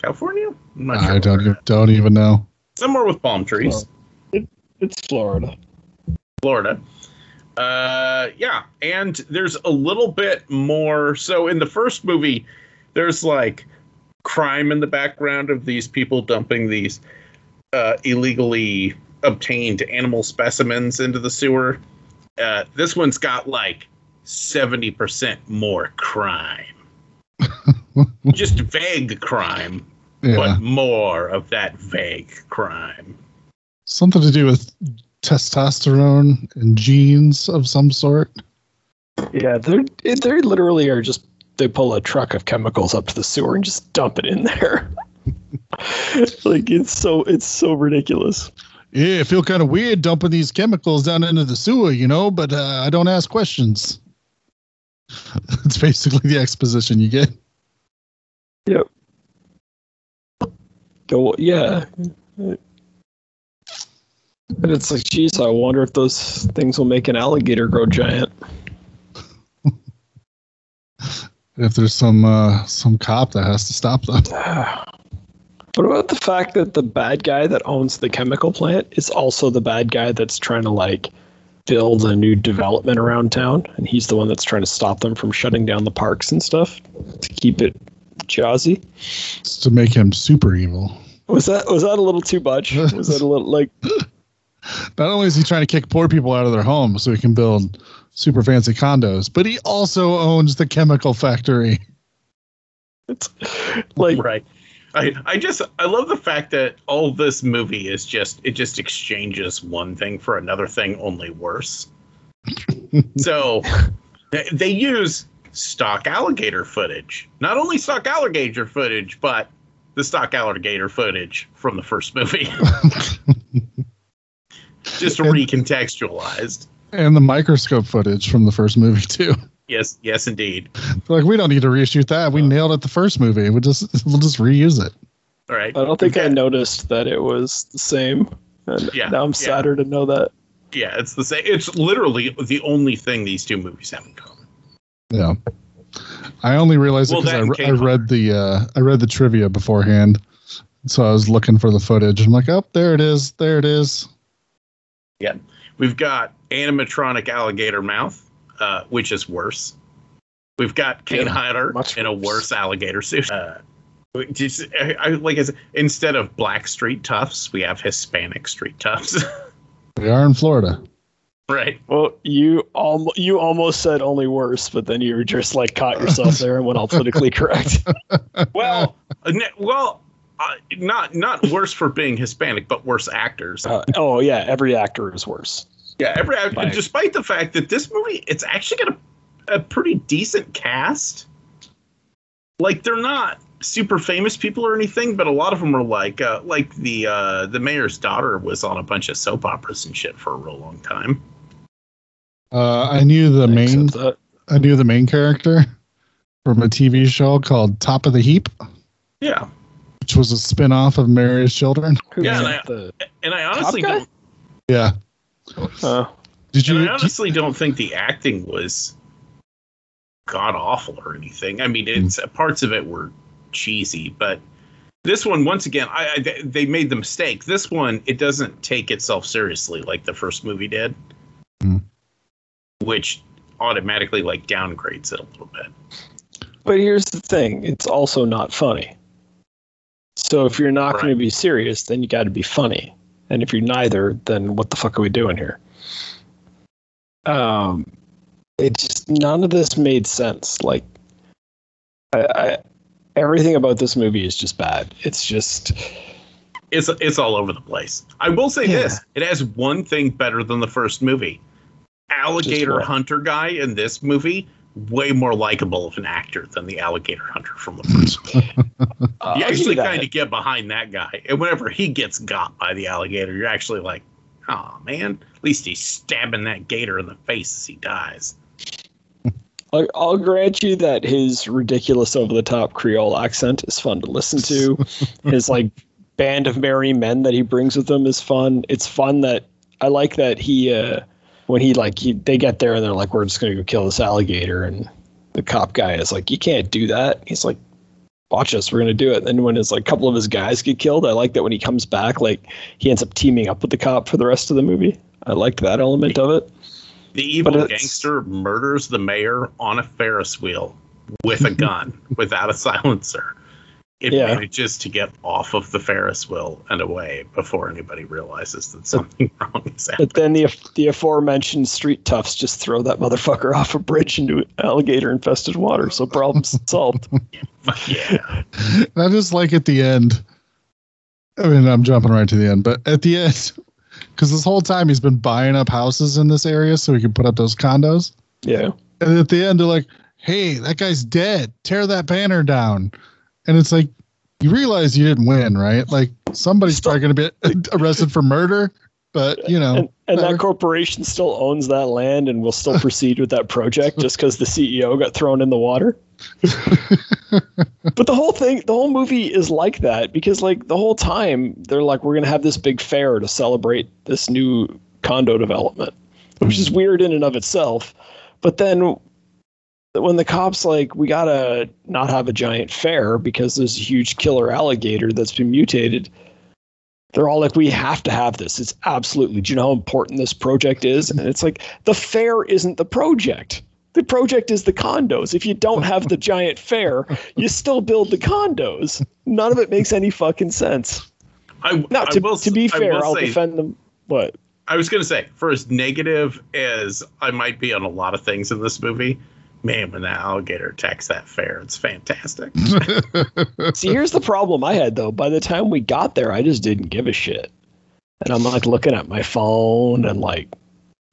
California. I'm not sure. I don't, e- don't even know. Somewhere with palm trees, It's Florida. Florida. Uh, yeah, and there's a little bit more. So in the first movie, there's like crime in the background of these people dumping these uh, illegally obtained animal specimens into the sewer. Uh, this one's got like 70% more crime. Just vague crime, Yeah. but more of that vague crime. Something to do with testosterone and genes of some sort. Yeah, they're they literally are just they pull a truck of chemicals up to the sewer and just dump it in there. like it's so it's so ridiculous. Yeah, I feel kind of weird dumping these chemicals down into the sewer, you know, but uh, I don't ask questions. it's basically the exposition you get. Yep. Go yeah. And it's like, geez, I wonder if those things will make an alligator grow giant. If there's some uh, some cop that has to stop them. What about the fact that the bad guy that owns the chemical plant is also the bad guy that's trying to like build a new development around town, and he's the one that's trying to stop them from shutting down the parks and stuff to keep it jazzy. It's to make him super evil. Was that was that a little too much? Was that a little like Not only is he trying to kick poor people out of their homes so he can build super fancy condos, but he also owns the chemical factory. it's like right. I, I just i love the fact that all this movie is just it just exchanges one thing for another thing only worse. So they, they use stock alligator footage. Not only stock alligator footage but the the stock alligator footage from the first movie, just And- recontextualized. and the microscope footage from the first movie too. Yes, yes, indeed. Like we don't need to reshoot that. We nailed it the first movie. We just we'll just reuse it. All right. I don't think I noticed that it was the same. And Yeah, now I'm yeah. sadder to know that. Yeah, it's the same. It's literally the only thing these two movies have in common. Yeah. I only realized Well, it because I, I read the uh, I read the trivia beforehand, so I was looking for the footage. I'm like, oh, there it is, there it is. We've got animatronic alligator mouth, uh, which is worse. We've got Kane Yeah, Hodder in a worse. worse alligator suit. Uh, just, I, I, like I said, instead of black street toughs, we have Hispanic street toughs. We are in Florida. right. Well, you almost you almost said only worse, but then you were just like caught yourself there and went all politically correct. Well, uh, well, uh, not not worse for being Hispanic, but worse actors. Uh, oh yeah, every actor is worse. Yeah, every Like- despite the fact that this movie it's actually got a, a pretty decent cast. Like they're not super famous people or anything, but a lot of them are like uh, like the uh, the mayor's daughter was on a bunch of soap operas and shit for a real long time. Uh, I knew the I main that. I knew the main character from a TV show called Top of the Heap, Yeah, which was a spin-off of Mary's Children. Yeah, and it? the and I honestly don't. Yeah. uh, Did you? And I honestly don't think the acting was god awful or anything. I mean, it's parts of it were cheesy, but this one, once again, I, I they- they made the mistake. This one, it doesn't take itself seriously like the first movie did, Hmm. which automatically like downgrades it a little bit. but here's the thing: it's also not funny. So if you're not going to be serious, then you got to be funny. And if you're neither, then what the fuck are we doing here? Um, it just none of this made sense. Like, I, I everything about this movie is just bad. It's just It's it's all over the place. I will say Yeah. this: it has one thing better than the first movie. Alligator hunter guy in this movie way more likable of an actor than the alligator hunter from the first movie. uh, you actually kind of get behind that guy. And whenever he gets got by the alligator, you're actually like, oh man, at least he's stabbing that gator in the face as he dies. I'll, I'll grant you that his ridiculous over the top Creole accent is fun to listen to. his like band of merry men that he brings with him is fun. It's fun that I like that he uh when he like he they get there and they're like we're just gonna go kill this alligator and the cop guy is like you can't do that. He's like watch us we're gonna do it. And then when his like couple of his guys get killed, I like that when he comes back like he ends up teaming up with the cop for the rest of the movie. I liked that element of it. The evil gangster murders the mayor on a Ferris wheel with a gun, without a silencer. It Yeah. manages to get off of the Ferris wheel and away before anybody realizes that something wrong is happening. But then the the aforementioned street toughs just throw that motherfucker off a bridge into alligator infested water. So problem solved. yeah. And I just like at the end. I mean, I'm jumping right to the end, but at the end, because this whole time he's been buying up houses in this area so he can put up those condos. Yeah. And at the end, they're like, "Hey, that guy's dead. Tear that banner down." And it's like, you realize you didn't win, right? Like somebody's Still- probably going to be arrested for murder, but you know, And, and that corporation still owns that land and will still proceed with that project just because the CEO got thrown in the water. but the whole thing, the whole movie is like that because, like, the whole time they're like, we're going to have this big fair to celebrate this new condo development, which is weird in and of itself. But then when the cops like we gotta not have a giant fair because there's a huge killer alligator that's been mutated they're all like we have to have this. It's absolutely do you know how important this project is? And it's like the fair isn't the project. The project is the condos. If you don't have the giant fair you still build the condos. None of it makes any fucking sense. I, now I to, will, to be fair i'll say- defend them. What? I was going to say, for as negative as I might be on a lot of things in this movie, man, when that alligator attacks that fair, it's fantastic. See, here's the problem I had though. By the time we got there, I just didn't give a shit. And I'm like looking at my phone and like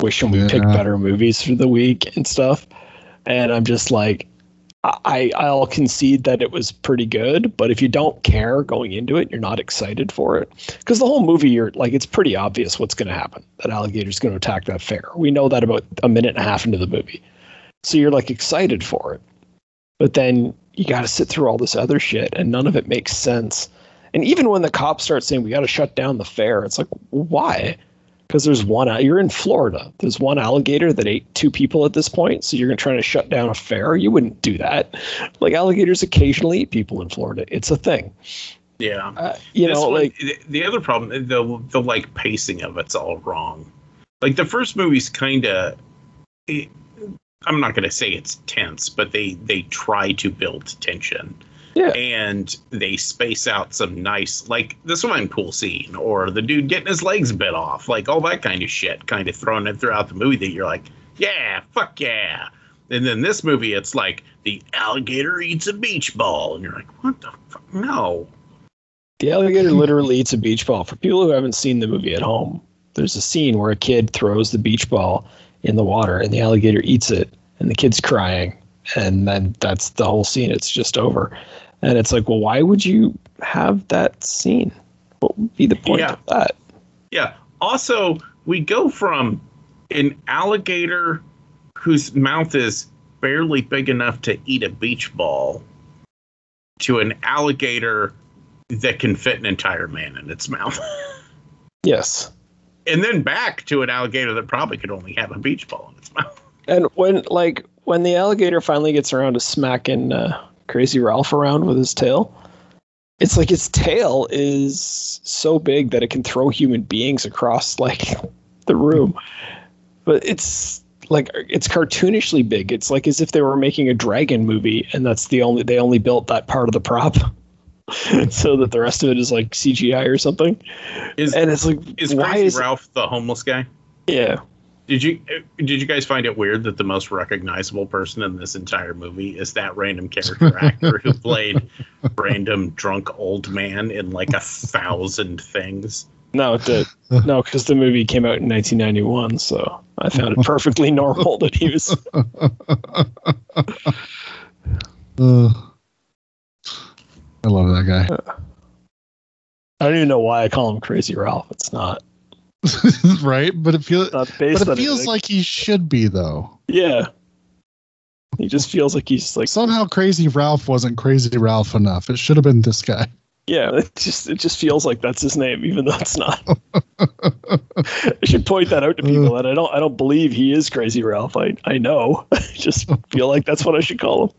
wishing we picked better movies for the week and stuff. And I'm just like, I I'll concede that it was pretty good, but if you don't care going into it, you're not excited for it because the whole movie you're like it's pretty obvious what's going to happen. That alligator's going to attack that fair. We know that about a minute and a half into the movie, so you're like excited for it, but then you got to sit through all this other shit, and none of it makes sense. And even when the cops start saying we got to shut down the fair, it's like why? because there's one you're in Florida. There's one alligator that ate two people at this point, so you're trying to try to shut down a fair. You wouldn't do that. Like alligators occasionally eat people in Florida. It's a thing. Yeah. Uh, you This know, one- like the, the other problem, the the like pacing of it's all wrong. Like the first movie's kind of, I'm not gonna say it's tense, but they they try to build tension. Yeah. And they space out some nice, like the swimming pool scene, or the dude getting his legs bit off, like all that kind of shit, kind of thrown in throughout the movie. That you're like, yeah, fuck yeah. And then this movie, it's like the alligator eats a beach ball, and you're like, what the fuck? No. the alligator literally eats a beach ball. For people who haven't seen the movie at home, there's a scene where a kid throws the beach ball in the water and the alligator eats it, and the kid's crying, and then that's the whole scene. It's just over. And it's like, well, why would you have that scene? What would be the point Yeah. of that? Yeah. Also, we go from an alligator whose mouth is barely big enough to eat a beach ball to an alligator that can fit an entire man in its mouth. Yes. And then back to an alligator that probably could only have a beach ball in its mouth. And when like when the alligator finally gets around to smacking uh, Crazy Ralph around with his tail, it's like its tail is so big that it can throw human beings across like the room. But it's like it's cartoonishly big. It's like as if they were making a dragon movie, and that's the only they only built that part of the prop. so that the rest of it is like CGI or something, Is and it's like is why Crazy is Ralph the homeless guy? yeah Did you did you guys find it weird that the most recognizable person in this entire movie is that random character actor who played random drunk old man in like a thousand things? No, it did. No, because the movie came out in 1991, so I found it perfectly normal that he was. Uh, I love that guy. I don't even know why I call him Crazy Ralph. It's not. right? But it feels but it feels anything. like he should be though. yeah. He just feels like he's like Somehow Crazy Ralph wasn't Crazy Ralph enough. It should have been this guy. yeah. It just it just feels like that's his name, even though it's not. I should point that out to people that I don't I don't believe he is Crazy Ralph. I I know. I just feel like that's what I should call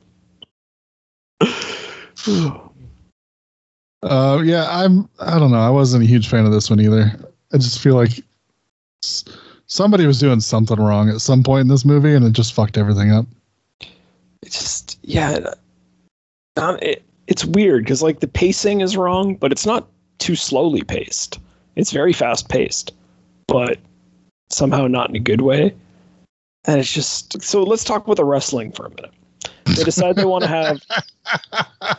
him. Uh, yeah, I'm. I don't know. I wasn't a huge fan of this one either. I just feel like somebody was doing something wrong at some point in this movie, and it just fucked everything up. It just yeah it, it's weird because like the pacing is wrong but it's not too slowly paced it's very fast paced but somehow not in a good way and it's just so let's talk about the wrestling for a minute they decide they want to have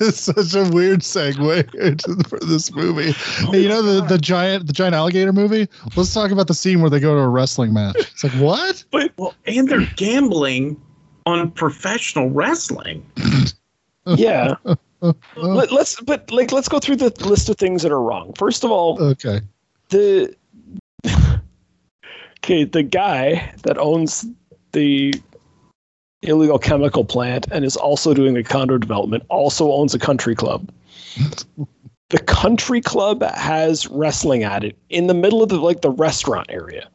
it's such a weird segue into the, for this movie. Hey, you know the, the giant the giant alligator movie? Let's talk about the scene where they go to a wrestling match. It's like what? but Well, and they're gambling on professional wrestling. yeah Let, let's but like let's go through the list of things that are wrong first of all Okay. the okay the guy that owns the illegal chemical plant and is also doing the condo development also owns a country club the country club has wrestling at it in the middle of the like the restaurant area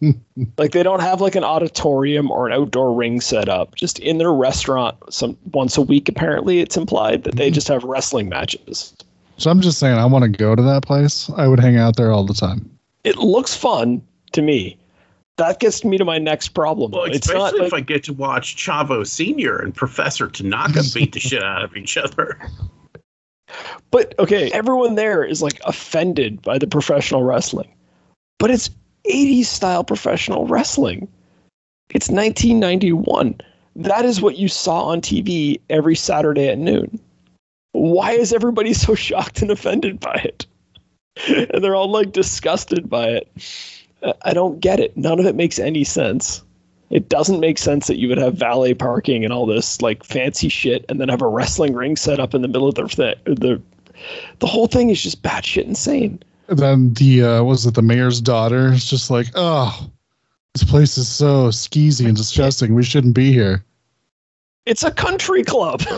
like they don't have like an auditorium or an outdoor ring set up just in their restaurant some once a week apparently it's implied that they mm-hmm. just have wrestling matches So I'm just saying, I want to go to that place. I would hang out there all the time. it looks fun to me. That gets me to my next problem. Well, it's especially not if I get to watch Chavo Senior and Professor Tanaka beat the shit out of each other. but okay, everyone there is like offended by the professional wrestling, but it's 80s style professional wrestling. It's 1991. That is what you saw on TV every Saturday at noon. Why is everybody so shocked and offended by it? And they're all like disgusted by it. I- don't get it. None of it makes any sense. It doesn't make sense that you would have valet parking and all this like fancy shit, and then have a wrestling ring set up in the middle of the the the whole thing is just batshit insane. And then the uh, was it the mayor's daughter? It's just like, oh, this place is so skeezy and disgusting. We shouldn't be here. It's a country club.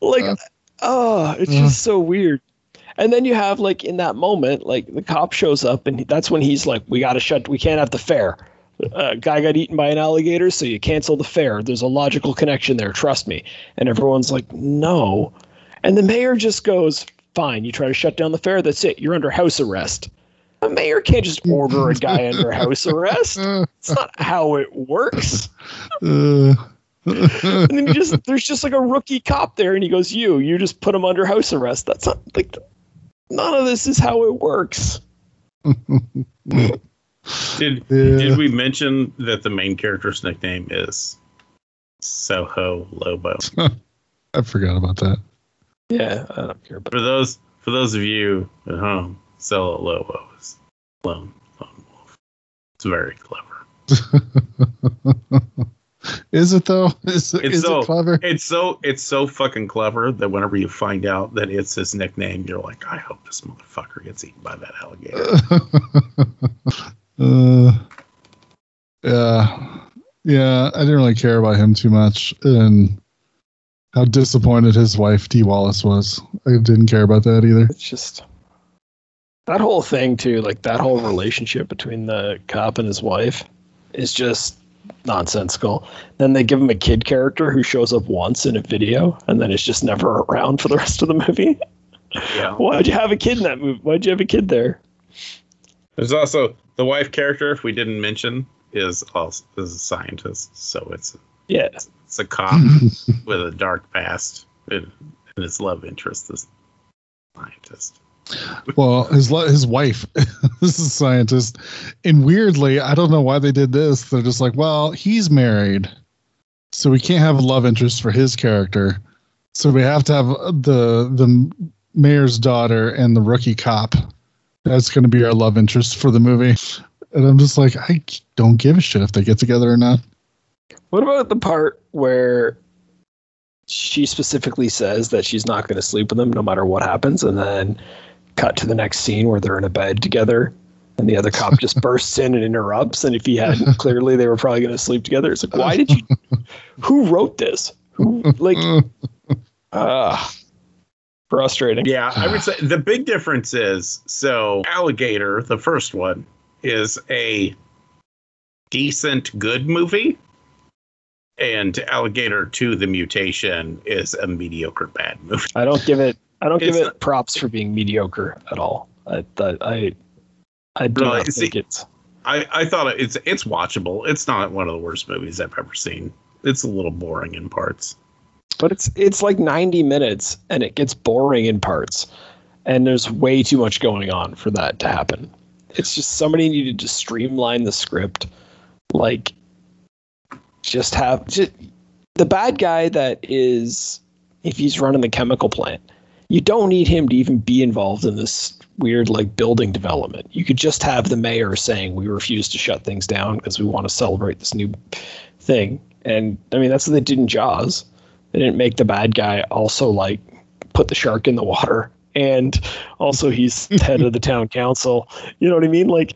like, oh, it's just uh. so weird. And then you have like in that moment, like the cop shows up, and that's when he's like, "We got to shut. We can't have the fair." Uh, guy got eaten by an alligator, so you cancel the fair. There's a logical connection there. Trust me. And everyone's like, "No." And the mayor just goes, "Fine. You try to shut down the fair. That's it. You're under house arrest." A mayor can't just order a guy under house arrest. It's not how it works. And then he just there's just like a rookie cop there, and he goes, "You, you just put him under house arrest." That's not like none of this is how it works. Did Yeah. did we mention that the main character's nickname is Solo Lobo? I forgot about that. Yeah, I don't care about. For those for those of you at home, Solo Lobo is lone lone wolf. It's very clever. is it though? Is, It's is so it clever? It's so it's so fucking clever that whenever you find out that it's his nickname, you're like, I hope this motherfucker gets eaten by that alligator. uh, yeah, yeah. I didn't really care about him too much, and how disappointed his wife Dee Wallace was. I didn't care about that either. It's just that whole thing too, like that whole relationship between the cop and his wife is just nonsensical. Then they give him a kid character who shows up once in a video and then is just never around for the rest of the movie. Yeah. Why'd you have a kid in that movie? Why'd you have a kid there? There's also the wife character, if we didn't mention, is also is a scientist. So it's Yeah. it's a cop with a dark past, and, and his love interest is a scientist. Well, his his wife is a scientist, and weirdly, I don't know why they did this. They're just like, well, he's married, so we can't have a love interest for his character. So we have to have the the mayor's daughter and the rookie cop. That's going to be our love interest for the movie. And I'm just like, I don't give a shit if they get together or not. What about the part where she specifically says that she's not going to sleep with him no matter what happens, and then cut to the next scene where they're in a bed together, and the other cop just bursts in and interrupts. And if he hadn't, clearly they were probably going to sleep together. It's like, why did you? Who wrote this? Who like? Ah, frustrating. Yeah, I would say the big difference is so Alligator, the first one, is a decent good movie. And Alligator 2, the mutation, is a mediocre bad movie. I don't give it. I don't give it props for being mediocre at all. I I I, do Really? not See- think it's. I, I thought it's it's watchable. It's not one of the worst movies I've ever seen. It's a little boring in parts. but it's it's like 90 minutes and it gets boring in parts and there's way too much going on for that to happen it's just somebody needed to streamline the script like just have just, the bad guy that is if he's running the chemical plant you don't need him to even be involved in this weird like building development. You could just have the mayor saying we refuse to shut things down because we want to celebrate this new thing. And i mean that's what they did in jaws. They didn't make the bad guy also like put the shark in the water. And also he's head of the town council. You know what i mean? Like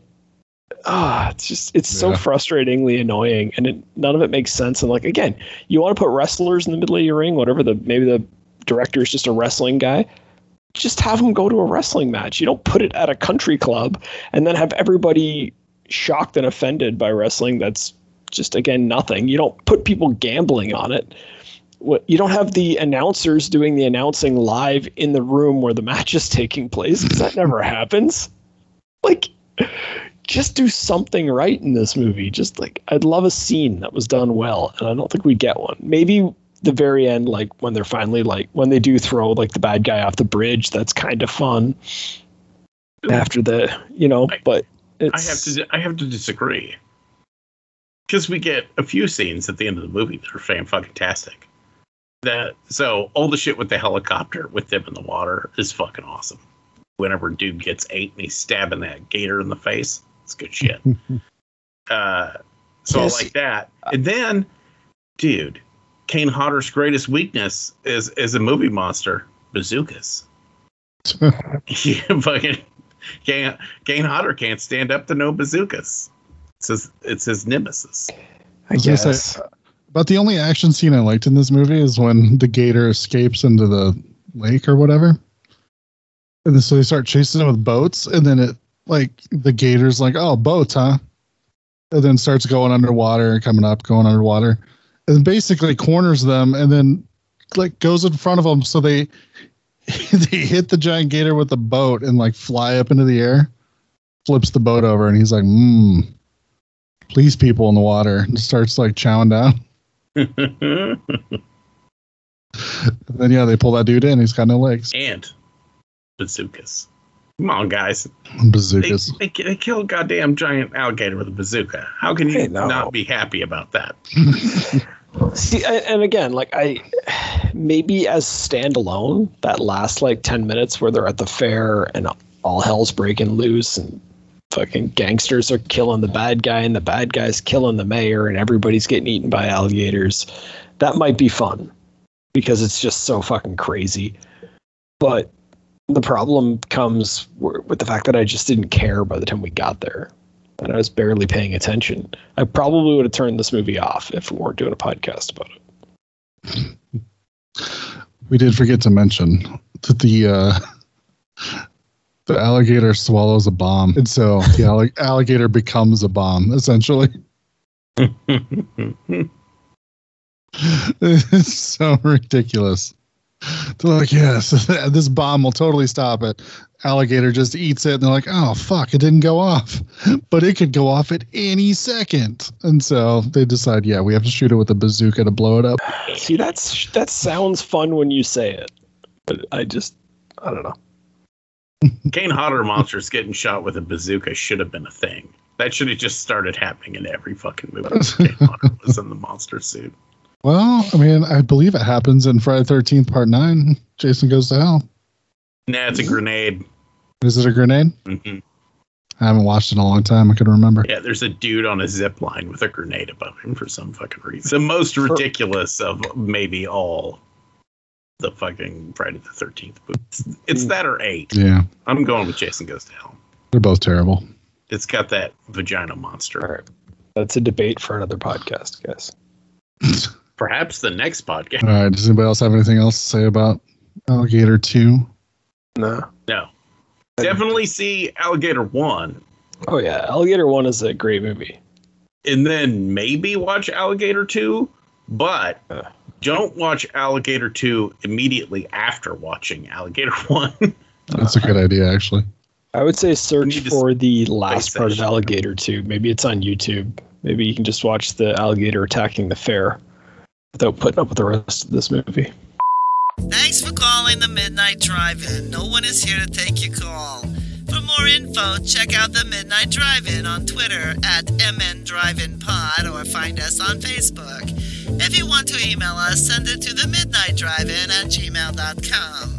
ah it's just it's so frustratingly annoying. And it, none of it makes sense. And like again you want to put wrestlers in the middle of your ring whatever the maybe the director is just a wrestling guy just have him go to a wrestling match. You don't put it at a country club and then have everybody shocked and offended by wrestling that's just again nothing. You don't put people gambling on it. You don't have the announcers doing the announcing live in the room where the match is taking place because that never happens. Like just do something right in this movie. Just like i'd love a scene that was done well and i don't think we'd get one. Maybe the very end like when they're finally like when they do throw like the bad guy off the bridge that's kind of fun after the you know I- but I have to I have to disagree. Because we get a few scenes at the end of the movie that are fan fucking tastic. That so all the shit with the helicopter with them in the water is fucking awesome. Whenever dude gets eight and he's stabbing that gator in the face, it's good shit. uh, So Yes. I like that. And then, dude, Kane Hodder's greatest weakness is is a movie monster, bazookas. yeah, fucking Kane, Kane Hodder can't stand up to no bazookas. It's his, it's his nemesis. I was gonna guess. But the only action scene I liked in this movie is when the gator escapes into the lake or whatever. And so they start chasing it with boats, and then it like the gator's like, "Oh, boats, huh?" And then starts going underwater and coming up, going underwater, and basically corners them, and then like goes in front of them, so they they hit the giant gator with the boat and like fly up into the air, flips the boat over, and he's like, "Mmm." Please, people in the water, and starts like chowing down. Then yeah, they pull that dude in. He's got no legs. and bazookas. Come on, guys. They, Bazookas. they, they kill a goddamn giant alligator with a bazooka. How can you Hey, no. not be happy about that? See, I- and again, like I, maybe as standalone, that last like ten minutes where they're at the fair and all hell's breaking loose and fucking gangsters are killing the bad guy and the bad guy's killing the mayor and everybody's getting eaten by alligators. That might be fun because it's just so fucking crazy. But the problem comes with the fact that I just didn't care by the time we got there. And I was barely paying attention. I probably would have turned this movie off if we weren't doing a podcast about it. We did forget to mention that the uh, the alligator swallows a bomb, and so the allig- alligator becomes a bomb essentially. it's so ridiculous. They're like, yes, this bomb will totally stop it. Alligator just eats it, and they're like, oh fuck, it didn't go off, but it could go off at any second. And so they decide, yeah, we have to shoot it with a bazooka to blow it up. See, that's that sounds fun when you say it, but I just I don't know. Kane Hodder monsters getting shot with a bazooka should have been a thing. That should have just started happening in every fucking movie. where Kane Hodder was in the monster suit. Well, I mean, I believe it happens in Friday Thirteenth Part Nine. Jason goes to hell. Nah, it's a grenade. Is it a grenade? hmm I haven't watched it in a long time. I can remember. Yeah, there's a dude on a zip line with a grenade above him for some fucking reason. The most ridiculous of maybe all the fucking Friday the Thirteenth movies. It's that or eight. Yeah, I'm going with Jason Goes to Hell. they're both terrible. It's got that vagina monster. All right, that's a debate for another podcast, guys. Perhaps the next podcast. All right. Does anybody else have anything else to say about Alligator Two? No. No. Definitely see Alligator One, Oh yeah, Alligator One is a great movie. and then maybe watch Alligator Two, but Uh. don't watch Alligator Two immediately after watching Alligator One. That's a good idea, actually. I would say search for the last part of Alligator 2. Maybe it's on YouTube. Maybe you can just watch the alligator attacking the fair without putting up with the rest of this movie. Thanks for calling the Midnight Drive-In. No one is here to take your call. For more info, check out the Midnight Drive-In on Twitter at MN Drive-In Pod or find us on Facebook. If you want to email us, send it to the Midnight Drive-In at gmail.com.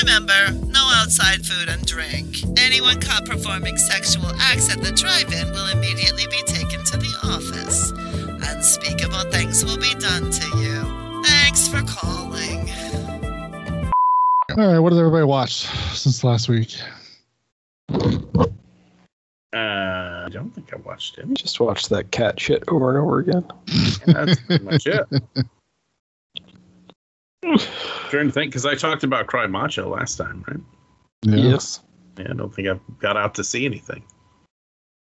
Remember, no outside food and drink. Anyone caught performing sexual acts at the drive-in will immediately be taken to the office. Unspeakable things will be done to you. Thanks for calling. All right. What did everybody watch since last week? Uh, I don't think I watched it. Just watched that cat shit over and over again. That's pretty much it. Trying to think because I talked about Cry Macho last time, right? Yeah. Yes. Yeah, I don't think I've got out to see anything.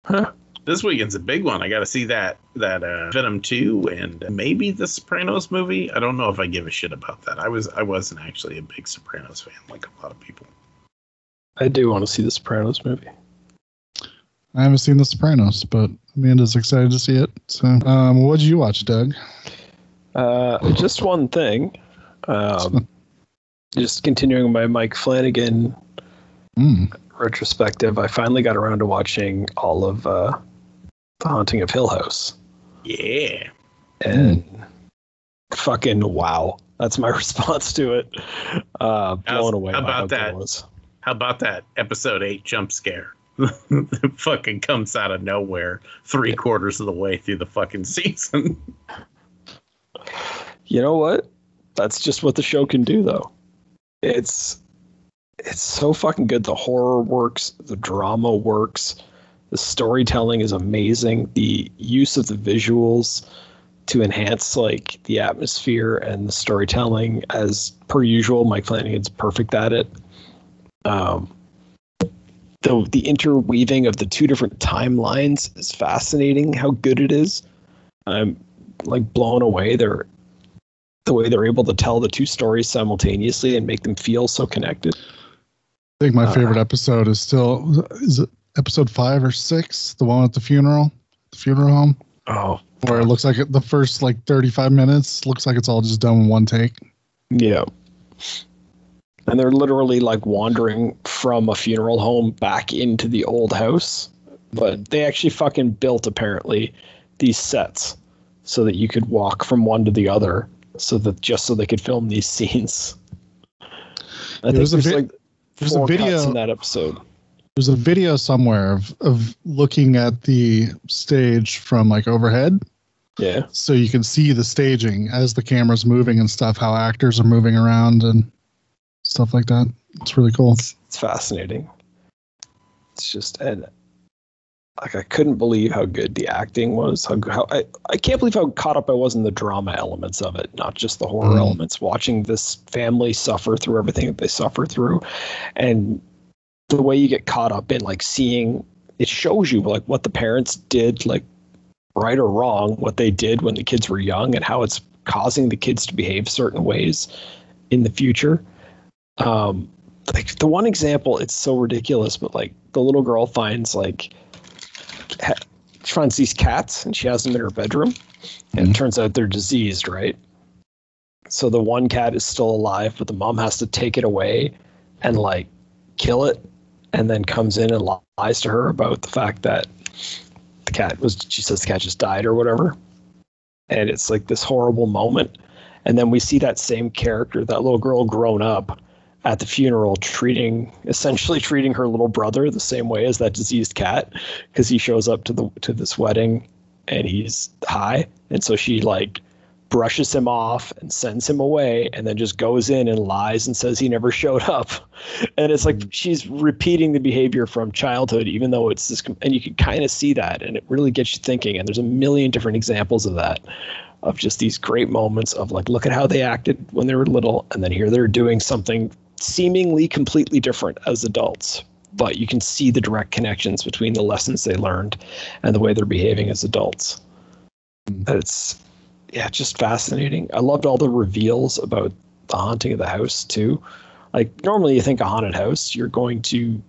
Huh. This weekend's a big one. I got to see that that uh, Venom two and maybe the Sopranos movie. I don't know if I give a shit about that. I was I wasn't actually a big Sopranos fan like a lot of people. I do want to see the Sopranos movie. I haven't seen The Sopranos, but Amanda's excited to see it. So, um, what did you watch, Doug? Uh, just one thing. Um, just continuing my Mike Flanagan Mm. retrospective, I finally got around to watching all of uh, The Haunting of Hill House. Yeah, And fucking wow. That's my response to it. Uh, blown away how by about that? it was. how about that episode eight jump scare? it fucking comes out of nowhere three quarters of the way through the fucking season. You know what? That's just what the show can do, though. It's it's so fucking good. The horror works, the drama works, the storytelling is amazing. The use of the visuals to enhance like the atmosphere and the storytelling, as per usual, Mike Flanagan's perfect at it. Um, the the interweaving of the two different timelines is fascinating. How good it is. I'm like blown away. They're the way they're able to tell the two stories simultaneously and make them feel so connected. I think my Uh, favorite episode is still is it episode five or six, the one at the funeral, the funeral home, Oh, where it looks like it, the first like thirty five minutes looks like it's all just done in one take. yeah. And they're literally like wandering from a funeral home back into the old house. But they actually fucking built apparently these sets so that you could walk from one to the other so that just so they could film these scenes. I There think there's vi- like there's a video- in that episode. There's a video somewhere of of looking at the stage from like overhead, Yeah. so you can see the staging as the camera's moving and stuff, how actors are moving around and stuff like that. It's really cool. it's, it's fascinating. It's just and like I couldn't believe how good the acting was. How, how I, I can't believe how caught up I was in the drama elements of it, not just the horror Mhm. elements. Watching this family suffer through everything that they suffer through, and the way you get caught up in like seeing it shows you like what the parents did, like right or wrong, what they did when the kids were young, and how it's causing the kids to behave certain ways in the future. Um like the one example it's so ridiculous but like the little girl finds like she finds these cats and she has them in her bedroom and it turns out they're diseased right? So the one cat is still alive but the mom has to take it away and like kill it and then comes in and lies to her about the fact that the cat was she says the cat just died or whatever. And it's like this horrible moment. And then we see that same character that little girl grown up at the funeral treating essentially treating her little brother the same way as that diseased cat because he shows up to the to this wedding and he's high. And so she like brushes him off and sends him away and then just goes in and lies and says he never showed up. And it's like mm. she's repeating the behavior from childhood even though it's this and you can kind of see that and it really gets you thinking. And there's a million different examples of that of just these great moments of like look at how they acted when they were little and then here they're doing something seemingly completely different as adults. But you can see the direct connections between the lessons they learned and the way they're behaving as adults. Mm. It's yeah just fascinating. I loved all the reveals about the haunting of the house too. Like normally you think a haunted house you're going to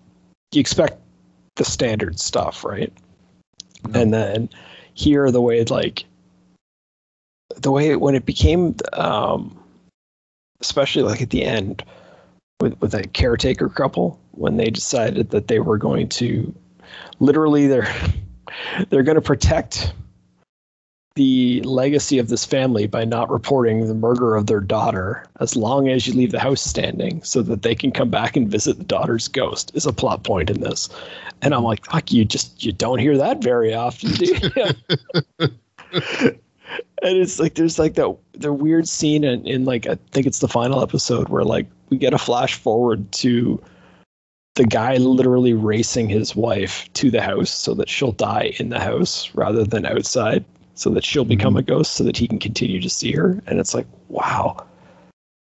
you expect the standard stuff right? And then here the way it like the way it, when it became um especially like at the end with with a caretaker couple when they decided that they were going to literally they're they're going to protect the legacy of this family by not reporting the murder of their daughter as long as you leave the house standing so that they can come back and visit the daughter's ghost is a plot point in this. And i'm like fuck you just you don't hear that very often do you? And it's like there's like that the weird scene in, in like I think it's the final episode where like we get a flash forward to the guy literally racing his wife to the house so that she'll die in the house rather than outside so that she'll become a ghost so that he can continue to see her. And it's like wow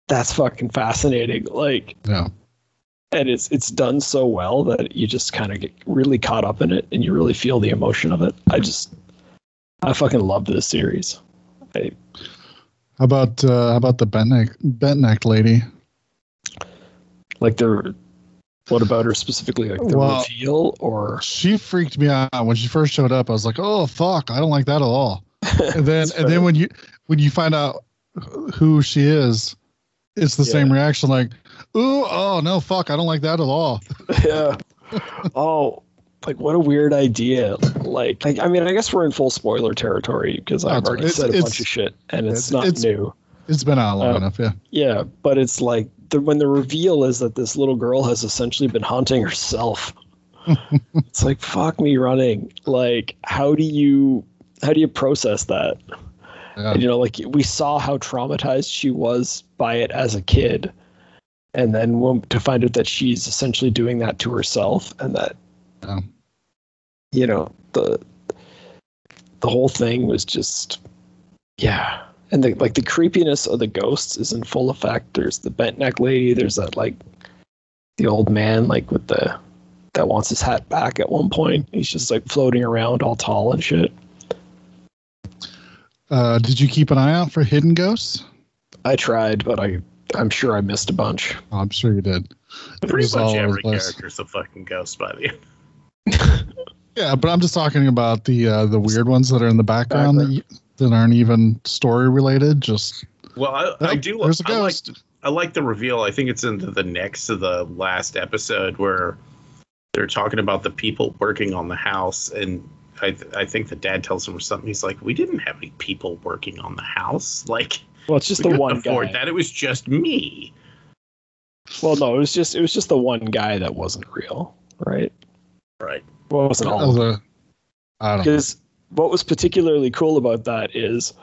that's fucking fascinating. Like Yeah. and it's it's done so well that you just kind of get really caught up in it and you really feel the emotion of it. I just i fucking love this series. I, How about uh, how about the bent neck bent neck lady? like the what about her specifically like the Well- reveal or She freaked me out when she first showed up. I was like, "Oh fuck, I don't like that at all." And then and then when you when you find out who she is, it's the Yeah. same reaction. Like, "Ooh, oh no, fuck, I don't like that at all." yeah oh like what a weird idea like, like i mean i guess we're in full spoiler territory because i've already it's- said a bunch of shit and it's, it's- not it's- new It's been out long Uh, enough, yeah. yeah but it's like the, when the reveal is that this little girl has essentially been haunting herself it's like fuck me running. Like, how do you how do you process that? Yeah. And, you know, like we saw how traumatized she was by it as a kid, and then when, to find out that she's essentially doing that to herself, and that Yeah. you know the the whole thing was just yeah and the like the creepiness of the ghosts is in full effect there's the bent neck lady there's that like the old man like with the that wants his hat back at one point he's just like floating around all tall and shit Uh, did you keep an eye out for hidden ghosts? i tried but i i'm sure i missed a bunch Oh, I'm sure you did. It Pretty much every the place. character's a fucking ghost by the end. Yeah, but I'm just talking about the uh, the weird ones that are in the background, That, you, that aren't even story related. Just Well, I, I oh, do. There's a I like ghost. I like the reveal. I think it's into the next to the last episode where they're talking about the people working on the house, and I th- I think the dad tells him something. He's like, "We didn't have any people working on the house. Like, well it's just we the one afford guy that. It was just me." well no it was just it was just the one guy that wasn't real right Right. well it wasn't all the, I don't know. because what was particularly cool about that is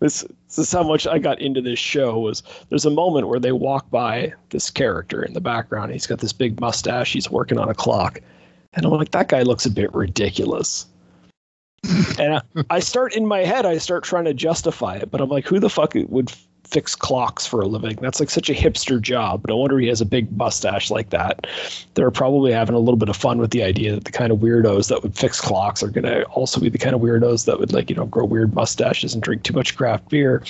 this, this is how much I got into this show was there's a moment where they walk by this character in the background. He's got this big mustache. He's working on a clock, and I'm like, that guy looks a bit ridiculous. and I, I start in my head, I start trying to justify it, but I'm like, who the fuck would fix clocks for a living? That's like such a hipster job. No wonder he has a big mustache like that. They're probably having a little bit of fun with the idea that the kind of weirdos that would fix clocks are going to also be the kind of weirdos that would like, you know, grow weird mustaches and drink too much craft beer.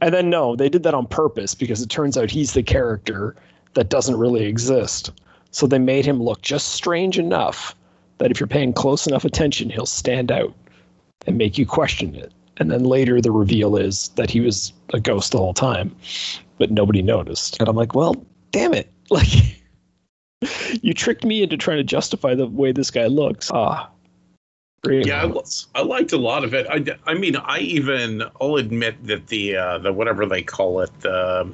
And then no, they did that on purpose because it turns out he's the character that doesn't really exist. So they made him look just strange enough that if you're paying close enough attention, he'll stand out and make you question it. And then later the reveal is that he was a ghost the whole time, but nobody noticed. And I'm like, well, damn it. Like you tricked me into trying to justify the way this guy looks. Ah. great Yeah, I. I liked a lot of it. I, I mean, I even I'll admit that the uh, the whatever they call it, the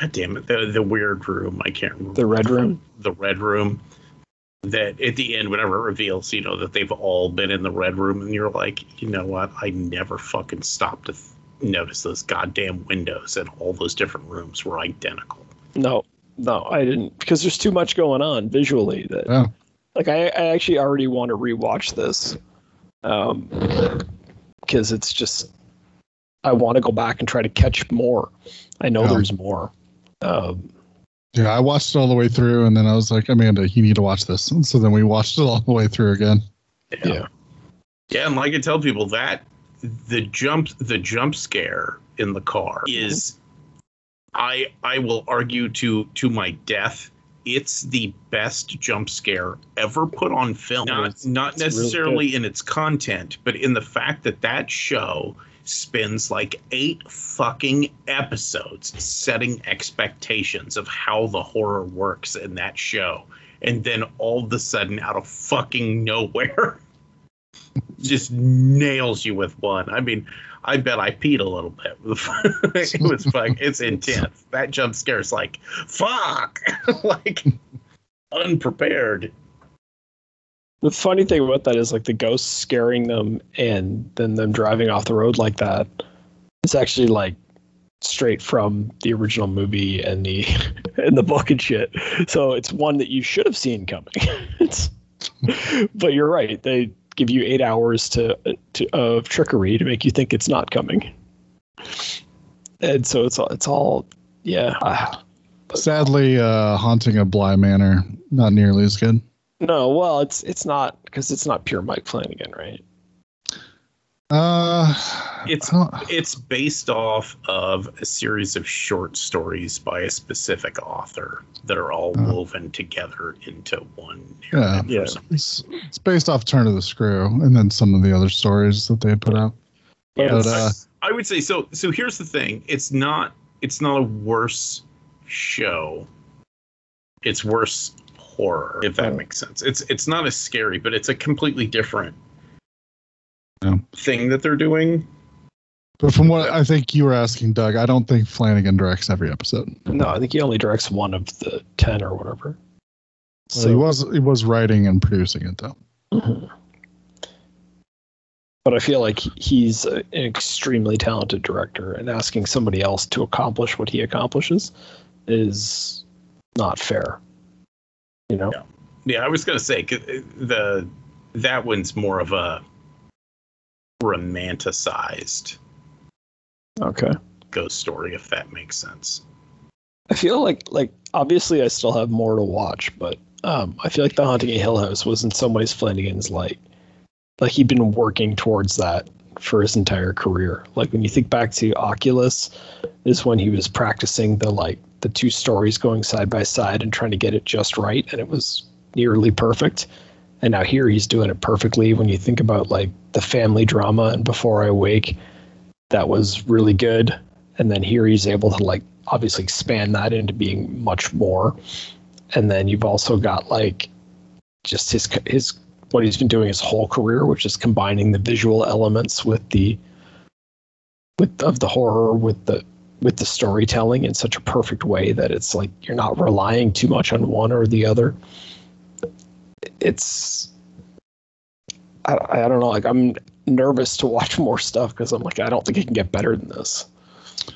God damn it, the the weird room. I can't remember The red room? The red room. That at the end, whenever it reveals, you know that they've all been in the red room, and you're like, you know what? I never fucking stopped to th- notice those goddamn windows and all those different rooms were identical. No, no, I didn't because there's too much going on visually that Yeah. like I, I actually already want to rewatch this. Um because it's just I want to go back and try to catch more. I know Yeah. there's more. Um Yeah, I watched it all the way through, and then I was like, Amanda, you need to watch this. And so then we watched it all the way through again. yeah. Yeah, and like I tell people that the jump the jump scare in the car is I I will argue to to my death it's the best jump scare ever put on film. Not is. not It's really necessarily in its content, but in the fact that that show spends like 8 fucking episodes setting expectations of how the horror works in that show. And then all of a sudden out of fucking nowhere just nails you with one. I mean, I bet I peed a little bit. it was fuck. It's intense. That jump scare is like fuck, like unprepared. The funny thing about that is like the ghosts scaring them and then them driving off the road like that. It's actually like straight from the original movie and the and the book and shit. So it's one that you should have seen coming. but you're right. They give you eight hours to, to of trickery to make you think it's not coming. And so it's all it's all yeah. Ah. Sadly, uh, haunting a Bly Manor not nearly as good. No, well, it's it's not because it's not pure Mike Flanagan, right? Uh, It's don't- it's based off of a series of short stories by a specific author that are all Oh. woven together into one Yeah. narrative. Yeah. it's, it's based off Turn of the Screw, and then some of the other stories that they put out. Yeah, But, I- uh, I would say so. So here's the thing: it's not it's not a worse show. It's worse horror, if that makes sense. It's it's not as scary, but it's a completely different Yeah. thing that they're doing. But from what I think you were asking, Doug, I don't think Flanagan directs every episode. No, I think he only directs one of the ten or whatever. So he was he was writing and producing it though. Mhm. But I feel like he's a- an extremely talented director, and asking somebody else to accomplish what he accomplishes is not fair. You know? Yeah. Yeah, I was gonna say uh, the that one's more of a romanticized Okay. ghost story, if that makes sense. I feel like like obviously I still have more to watch, but um, I feel like The Haunting of Hill House was in some ways Flanagan's like like he'd been working towards that for his entire career. Like when you think back to Oculus, is when he was practicing the like the two stories going side by side and trying to get it just right, and it was nearly perfect. And now here he's doing it perfectly. When you think about like the family drama and Before I Wake, that was really good. And then here he's able to like obviously expand that into being much more. And then you've also got like just his his what he's been doing his whole career, which is combining the visual elements with the with of the horror with the with the storytelling in such a perfect way that it's like you're not relying too much on one or the other. It's I, I don't know like I'm nervous to watch more stuff because I'm like I don't think it can get better than this. I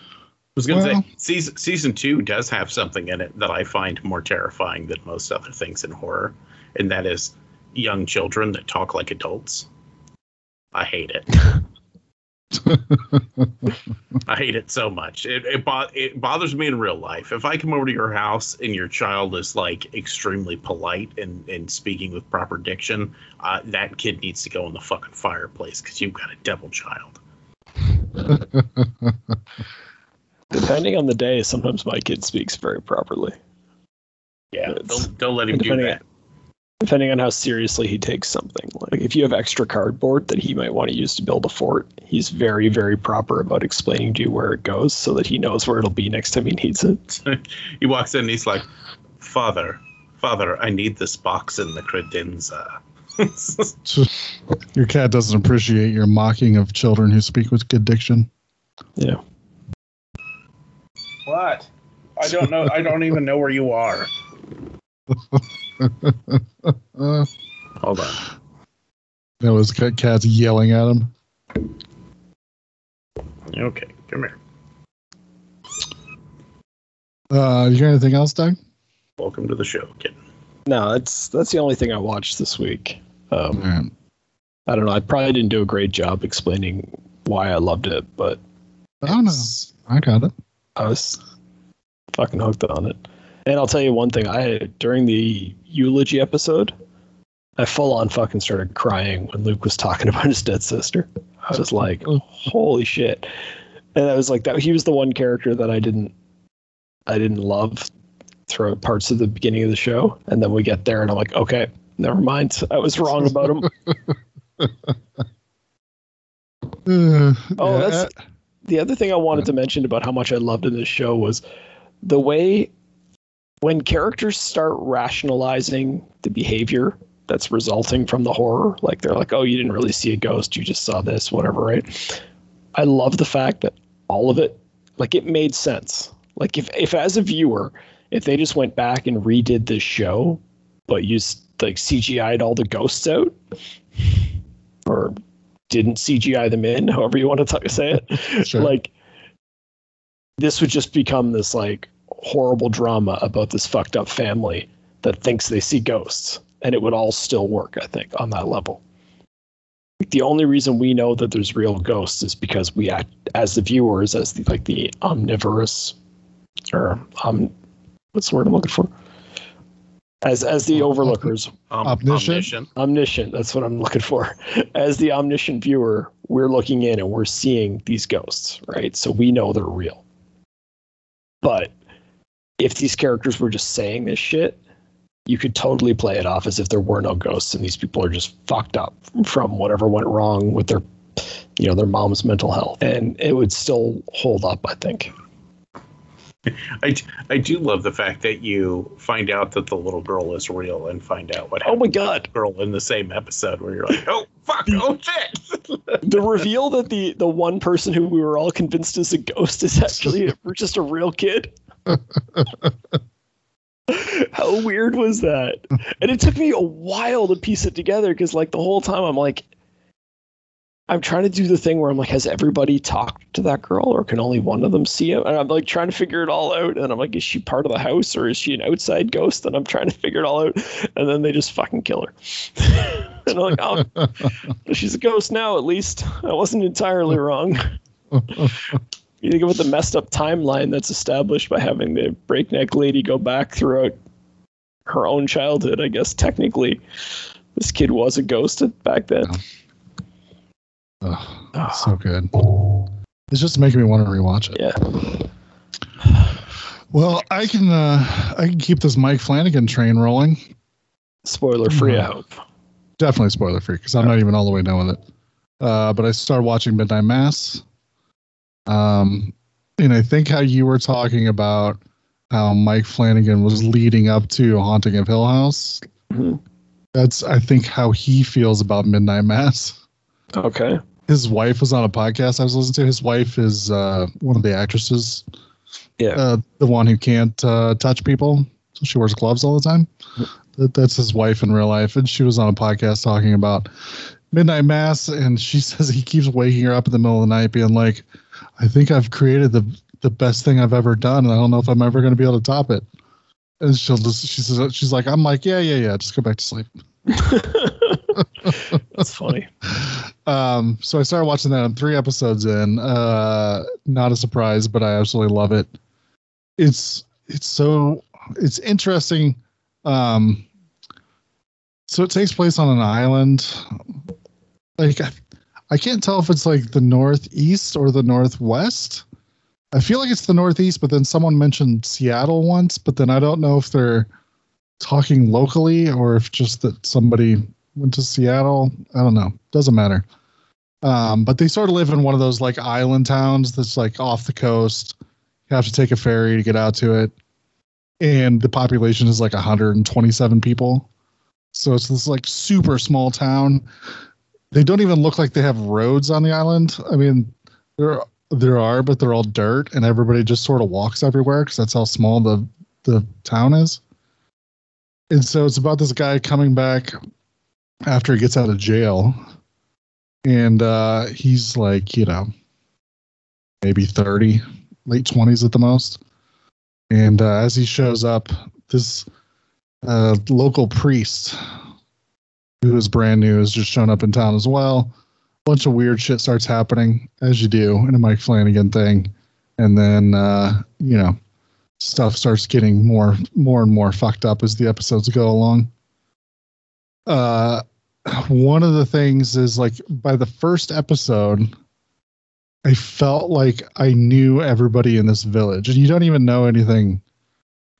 was gonna Well- say season season two does have something in it that I find more terrifying than most other things in horror, and that is young children that talk like adults. I hate it. I hate it so much. It it, bo- it bothers me in real life. If I come over to your house and your child is like extremely polite and, and speaking with proper diction, uh, that kid needs to go in the fucking fireplace because you've got a devil child. Depending on the day, sometimes my kid speaks very properly. Yeah, It's- don't, don't let him do that. Depending on how seriously he takes something. Like if you have extra cardboard that he might want to use to build a fort, he's very, very proper about explaining to you where it goes so that he knows where it'll be next time he needs it. he walks in and he's like, Father, Father, I need this box in the credenza. Your cat doesn't appreciate your mocking of children who speak with good diction. Yeah. what? I don't know. I don't even know where you are. Hold on. that was cats yelling at him. Okay, come here. Uh, you got anything else, Doug? Welcome to the show, kid. No, that's that's the only thing I watched this week. Um, Man, I don't know. I probably didn't do a great job explaining why I loved it, but I don't know. I got it. I was fucking hooked on it. And I'll tell you one thing: I during the eulogy episode, I full on fucking started crying when Luke was talking about his dead sister. I was like, "Holy shit!" And I was like, "That he was the one character that I didn't, I didn't love throughout parts of the beginning of the show, and then we get there, and I'm like, okay, never mind. I was wrong about him." Uh, Oh, that's the other thing I wanted to mention about how much I loved in this show was the way when characters start rationalizing the behavior that's resulting from the horror, like they're like, "Oh, you didn't really see a ghost, you just saw this, whatever," right? I love the fact that all of it, like, it made sense. Like, if if as a viewer, if they just went back and redid this show, but used like CGI'd all the ghosts out, or didn't CGI them in, however you want to t- say it, Sure. like this would just become this like horrible drama about this fucked up family that thinks they see ghosts, and it would all still work, I think, on that level. The only reason we know that there's real ghosts is because we act as the viewers, as the like the omnivorous, or um, what's the word I'm looking for? As as the overlookers, Um, Omniscient? omniscient that's what i'm looking for as the omniscient viewer we're looking in and we're seeing these ghosts right so we know they're real but if these characters were just saying this shit you could totally play it off as if there were no ghosts and these people are just fucked up from whatever went wrong with their you know their mom's mental health. And it would still hold up i think. I, I do love the fact that you find out that the little girl is real and find out what oh happened my to god. the girl in the same episode where you're like, oh fuck, oh shit. the reveal that the the one person who we were all convinced is a ghost is actually just a real kid How weird was that? And it took me a while to piece it together because, like, the whole time I'm like, I'm trying to do the thing where I'm like, has everybody talked to that girl or can only one of them see him? And I'm like trying to figure it all out. And I'm like, is she part of the house or is she an outside ghost? And I'm trying to figure it all out. And then they just fucking kill her. and I'm like, oh, she's a ghost now, at least. I wasn't entirely wrong. You think about the messed up timeline that's established by having the breakneck lady go back throughout her own childhood, I guess technically this kid was a ghost back then. Oh, so good. It's just making me want to rewatch it. Yeah. Well, I can uh I can keep this Mike Flanagan train rolling. Spoiler free, I hope. Definitely spoiler free because I'm not even all the way done with it. Uh, but I started watching Midnight Mass. Um, and I think how you were talking about how Mike Flanagan was leading up to Haunting of Hill House. Mhm. That's I think how he feels about Midnight Mass. Okay. His wife was on a podcast I was listening to. His wife is uh, one of the actresses, Yeah. uh, the one who can't uh, touch people, so she wears gloves all the time. That, that's his wife in real life, and she was on a podcast talking about Midnight Mass, and she says he keeps waking her up in the middle of the night, being like, "I think I've created the the best thing I've ever done, and I don't know if I'm ever going to be able to top it." And she'll just she says she's like, "I'm like, yeah, yeah, yeah, just go back to sleep." That's funny. Um, so I started watching that. I'm three episodes in. Uh, not a surprise, but I absolutely love it. It's it's so it's interesting. Um, so it takes place on an island. Like I, I can't tell if it's like the northeast or the northwest. I feel like it's the northeast, but then someone mentioned Seattle once, but then I don't know if they're talking locally or if just that somebody went to Seattle. I don't know. Doesn't matter. Um, but they sort of live in one of those like island towns that's like off the coast. You have to take a ferry to get out to it. And the population is like 127 people. So it's this like super small town. They don't even look like they have roads on the island. I mean, there there are, but they're all dirt, and everybody just sort of walks everywhere because that's how small the the town is. And so it's about this guy coming back after he gets out of jail and uh he's like you know maybe 30 late 20s at the most and uh, as he shows up this uh local priest who is brand new. Has just shown up in town as well. A bunch of weird shit starts happening as you do in a mike flanagan thing. And then uh you know stuff starts getting more more and more fucked up as the episodes go along. Uh one of the things is like by the first episode i felt like i knew everybody in this village. And you don't even know anything.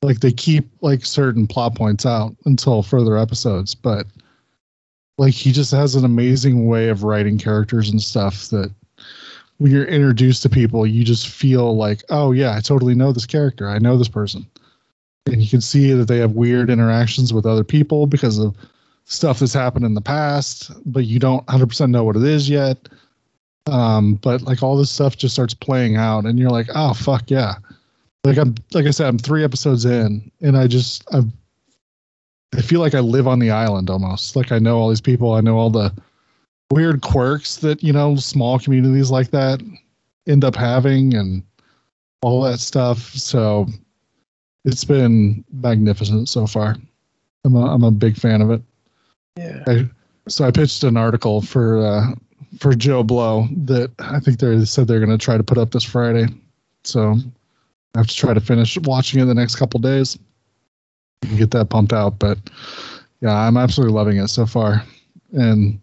Like they keep like certain plot points out until further episodes but like he just has an amazing way of writing characters and stuff that when you're introduced to people you just feel like oh yeah i totally know this character i know this person and you can see that they have weird interactions with other people because of stuff that's happened in the past, but you don't 100% know what it is yet. Um, but like all this stuff just starts playing out, and you're like, oh fuck yeah! Like I'm, like I said, I'm three episodes in, and I just I, I feel like I live on the island almost. Like I know all these people, I know all the weird quirks that you know small communities like that end up having, and all that stuff. So it's been magnificent so far. I'm a, I'm a big fan of it. Yeah. I, so I pitched an article for uh, for JoBlo that I think they said they're going to try to put up this Friday. So I have to try to finish watching it the next couple days and get that pumped out. But yeah, I'm absolutely loving it so far, and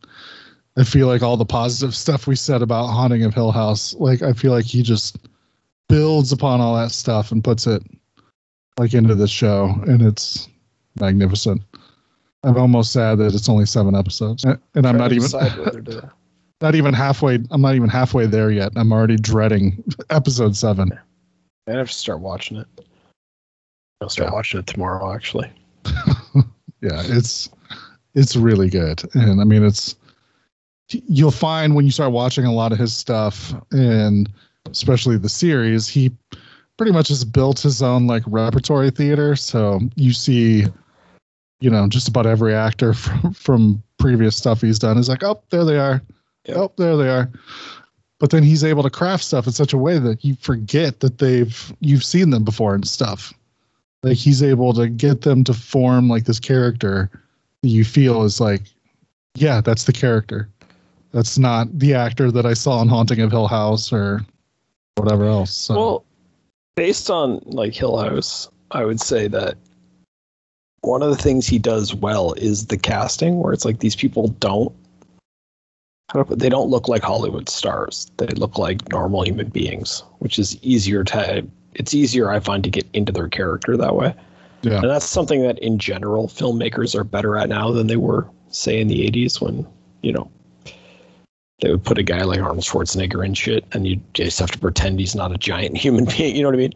I feel like all the positive stuff we said about Haunting of Hill House, like I feel like he just builds upon all that stuff and puts it like into the show, and it's magnificent. I'm almost sad that it's only seven episodes, and I'm Trying not even decide whether to- not even halfway. I'm not even halfway there yet. I'm already dreading episode seven. I have to start watching it. I'll start Yeah. watching it tomorrow, actually. Yeah, it's it's really good, and I mean it's you'll find when you start watching a lot of his stuff, and especially the series, he pretty much has built his own like repertory theater. So you see, you know, just about every actor from, from previous stuff he's done is like, oh, there they are. Yep. Oh, there they are. But then he's able to craft stuff in such a way that you forget that they've you've seen them before and stuff. Like he's able to get them to form like this character that you feel is like, yeah, that's the character. That's not the actor that I saw in Haunting of Hill House or whatever else. So. Well, based on like Hill House, I would say that one of the things he does well is the casting, where it's like these people don't. They don't look like Hollywood stars. They look like normal human beings, which is easier to. It's easier, I find, to get into their character that way. Yeah. And that's something that, in general, filmmakers are better at now than they were, say, in the '80s when you know they would put a guy like Arnold Schwarzenegger in shit, and you just have to pretend he's not a giant human being. You know what I mean?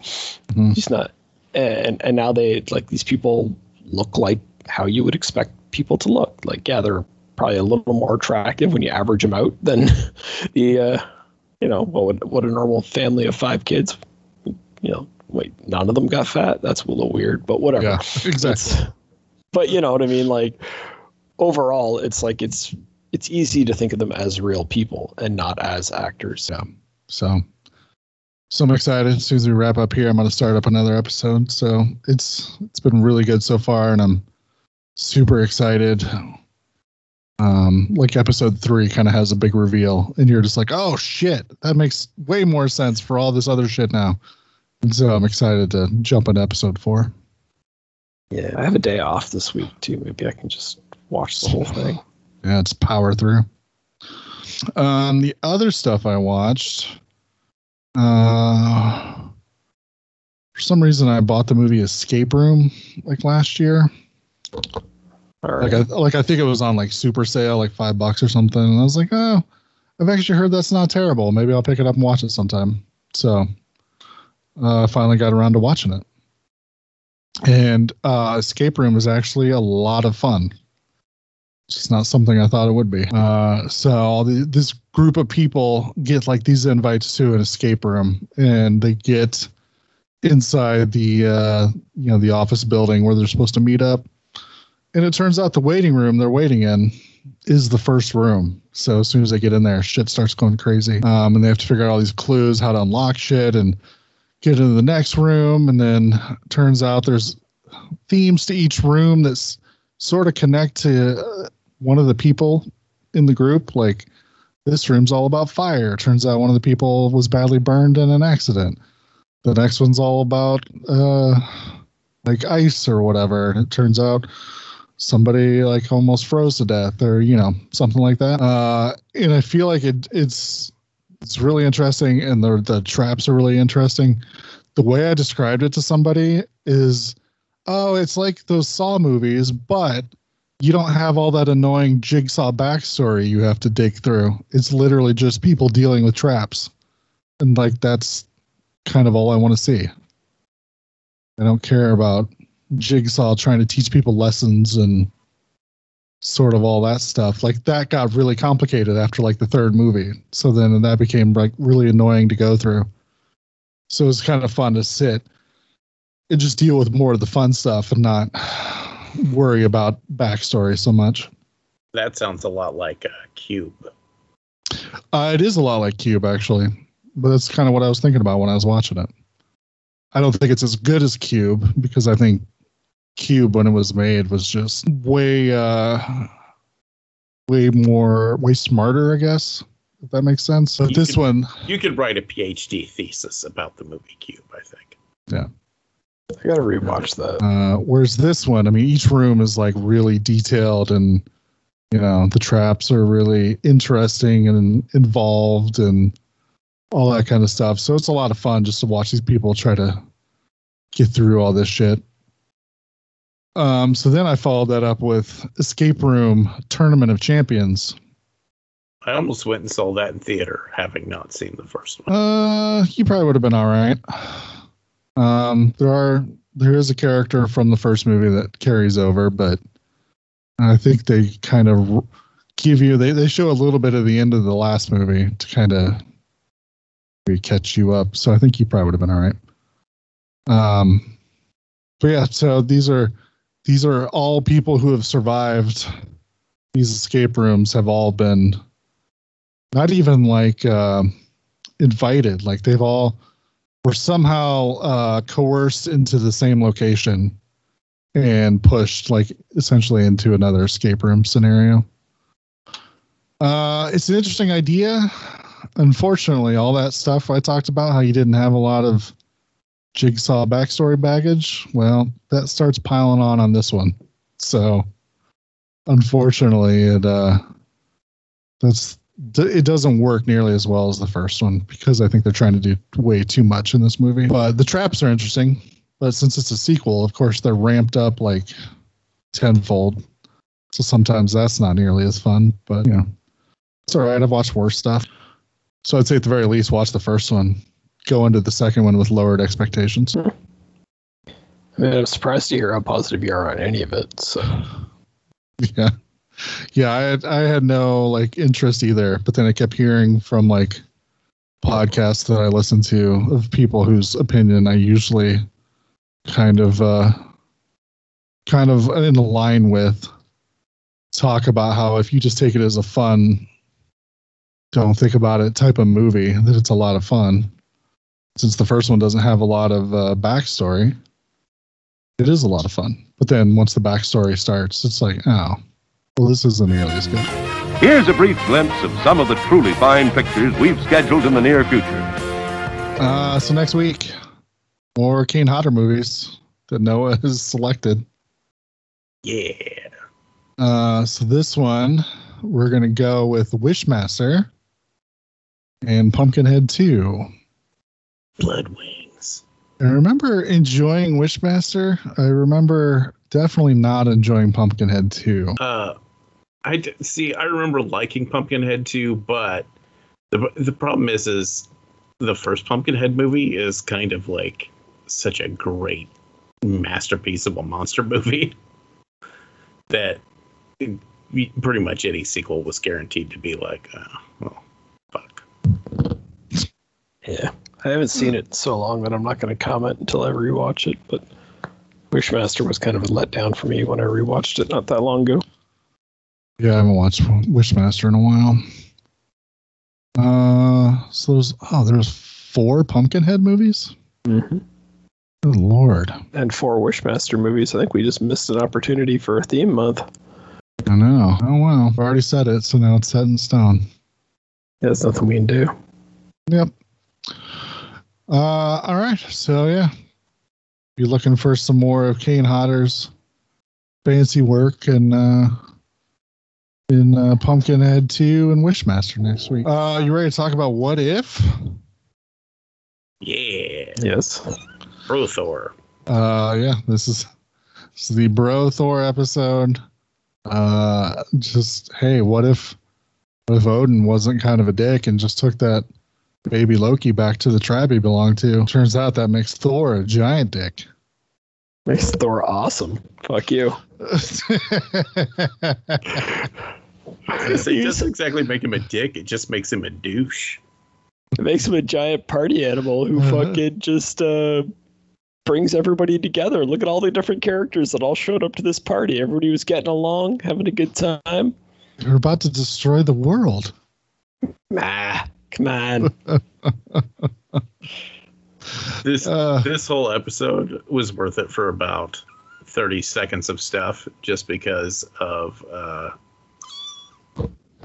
Mhm. He's not. And and now they like these people look like how you would expect people to look. Like yeah, they're probably a little more attractive when you average them out than the uh, you know what would what a normal family of five kids. You know, wait, none of them got fat. That's a little weird, but whatever. Yeah, exactly. It's- but you know what I mean? Like overall, it's like it's it's easy to think of them as real people and not as actors. Yeah. So, so I'm excited. As soon as we wrap up here, I'm going to start up another episode. So it's it's been really good so far, and I'm super excited. Um, like episode three kind of has a big reveal, and you're just like, oh shit, that makes way more sense for all this other shit now. So I'm excited to jump into episode four. Yeah, I have a day off this week too. Maybe I can just watch the whole thing. Yeah, it's power through. Um, the other stuff I watched, uh, for some reason I bought the movie Escape Room like last year. Right. Like I like I think it was on like super sale, like five bucks or something. And I was like, oh, I've actually heard that's not terrible. Maybe I'll pick it up and watch it sometime. So uh, finally got around to watching it. And uh, Escape Room is actually a lot of fun. It's just not something I thought it would be. Uh, so the, this group of people get like these invites to an escape room, and they get inside the uh, you know the office building where they're supposed to meet up. And it turns out the waiting room they're waiting in is the first room. So as soon as they get in there, shit starts going crazy. Um, and they have to figure out all these clues, how to unlock shit, and get into the next room. And then turns out there's themes to each room that's sort of connect to uh, one of the people in the group. Like this room's all about fire. Turns out one of the people was badly burned in an accident. The next one's all about uh, like ice or whatever. And it turns out somebody like almost froze to death or you know something like that. Uh, and I feel like it it's it's really interesting and the the traps are really interesting. The way I described it to somebody is, oh, it's like those Saw movies, but you don't have all that annoying jigsaw backstory you have to dig through. It's literally just people dealing with traps. And like that's kind of all I want to see. I don't care about jigsaw trying to teach people lessons and sort of all that stuff. Like that got really complicated after like the third movie. So then that became like really annoying to go through. So it was kind of fun to sit and just deal with more of the fun stuff and not worry about backstory so much. That sounds a lot like a cube. Uh, it is a lot like Cube, actually, but that's kind of what I was thinking about when I was watching it. I don't think it's as good as Cube because I think Cube, when it was made, was just way, uh, way more, way smarter. I guess if that makes sense. But You this could- one, You could write a PhD thesis about the movie Cube, I think. Yeah. I gotta rewatch that. Uh, whereas this one, I mean, each room is like really detailed and, you know, the traps are really interesting and involved and all that kind of stuff. So it's a lot of fun just to watch these people try to get through all this shit. Um, so then I followed that up with Escape Room Tournament of Champions. I almost went and saw that in theater, having not seen the first one. Uh, you probably would have been all right. Um, there are there is a character from the first movie that carries over, but I think they kind of give you they they show a little bit of the end of the last movie to kind of catch you up. So I think you probably would have been all right. Um, but yeah, so these are these are all people who have survived. These escape rooms have all been not even like uh, invited. Like they've all were somehow uh, coerced into the same location and pushed like essentially into another escape room scenario. Uh, it's an interesting idea. Unfortunately, all that stuff I talked about, how you didn't have a lot of jigsaw backstory baggage, well, that starts piling on on this one. So, unfortunately, it uh, that's it doesn't work nearly as well as the first one because I think they're trying to do way too much in this movie. But the traps are interesting. But since it's a sequel, of course, they're ramped up like tenfold. So sometimes that's not nearly as fun. But you know, it's all right. I've watched worse stuff. So I'd say at the very least, watch the first one. Go into the second one with lowered expectations. I mean, I'm surprised to hear how positive you are on any of it. So Yeah. Yeah, I had I had no like interest either, but then I kept hearing from like podcasts that I listen to of people whose opinion I usually kind of uh kind of in line with talk about how if you just take it as a fun don't think about it type of movie that it's a lot of fun since the first one doesn't have a lot of uh, backstory it is a lot of fun but then once the backstory starts it's like oh well this isn't nearly as good Here's a brief glimpse of some of the truly fine pictures we've scheduled in the near future. uh so next week more kane hodder movies that noah has selected Yeah. Uh, so this one, we're gonna go with Wishmaster and Pumpkinhead 2. Blood Wings. I remember enjoying Wishmaster. I remember definitely not enjoying Pumpkinhead 2. Uh, I d- see. I remember liking Pumpkinhead too, but the the problem is, is the first Pumpkinhead movie is kind of like such a great masterpiece of a monster movie that pretty much any sequel was guaranteed to be like, oh, well, fuck. yeah, I haven't seen it in so long that I'm not going to comment until I rewatch it. But Wishmaster was kind of a letdown for me when I rewatched it not that long ago. Yeah, I haven't watched Wishmaster in a while. Uh, so there's oh, there's four Pumpkinhead movies. Mm-hmm. Good lord, And four Wishmaster movies. I think we just missed an opportunity for a theme month. I know. Oh well, I've already said it, so now it's set in stone. Yeah, there's nothing we can do. Yep. Uh, all right. So yeah, be looking for some more of Kane Hodder's fancy work and uh, in uh, Pumpkinhead two and Wishmaster next week. Uh, you ready to talk about what if? Yeah, Yes. Brothor. Uh, yeah, this is this is the Bro Thor episode. Uh, just hey, what if what if Odin wasn't kind of a dick and just took that baby Loki back to the tribe he belonged to? Turns out that makes Thor a giant dick. Makes Thor awesome. Fuck you. It doesn't exactly make him a dick. It just makes him a douche. It makes him a giant party animal who Uh-huh. fucking just uh, brings everybody together. Look at all the different characters that all showed up to this party. Everybody was getting along, having a good time. You're about to destroy the world. Ah, come on. This Uh, this whole episode was worth it for about 30 seconds of stuff just because of uh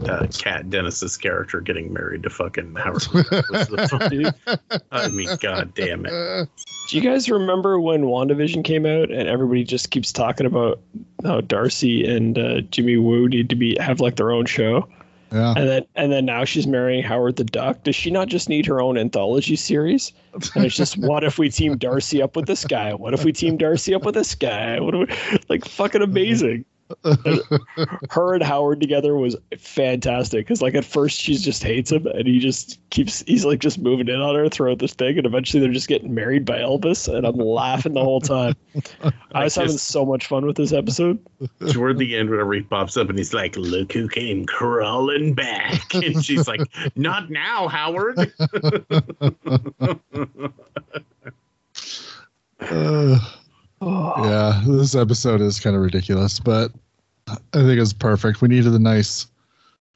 uh, Kat Dennings's character getting married to fucking Howard. was the funny- I mean, god damn it. Do you guys remember when WandaVision came out and everybody just keeps talking about how Darcy and uh, Jimmy Woo need to be have like their own show? Yeah. And then and then now she's marrying Howard the Duck. Does she not just need her own anthology series? And it's just what if we team Darcy up with this guy? What if we team Darcy up with this guy? What we like fucking amazing. Her and Howard together was fantastic because like at first she just hates him and he just keeps he's like just moving in on her throughout this thing and eventually they're just getting married by Elvis and I'm laughing the whole time. I was having so much fun with this episode. Toward the end, whenever he pops up and he's like, "Look who came crawling back," and she's like, "Not now, Howard." Uh, Oh, yeah, this episode is kind of ridiculous, but I think it's perfect. We needed a nice,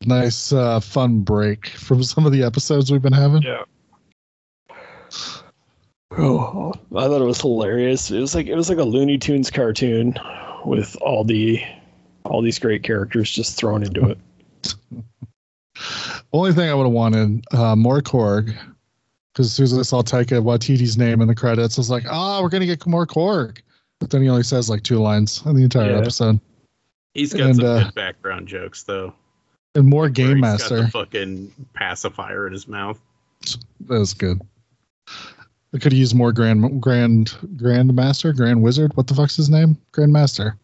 nice, uh, fun break from some of the episodes we've been having. Yeah. Oh, I thought it was hilarious. It was like it was like a Looney Tunes cartoon with all the all these great characters just thrown into it. Only thing I would have wanted uh, more Korg, because as soon as I saw Taika Waititi's name in the credits, I was like, "Ah, we're gonna get more Korg." But then he only says like two lines in the entire Yeah. episode, He's got And, some uh, good background jokes though. and more where Game he's Master. Got the fucking pacifier in his mouth. That was good. I could use more Grand Grand Grand Master, Grand Wizard. What the fuck's his name? Grand Master.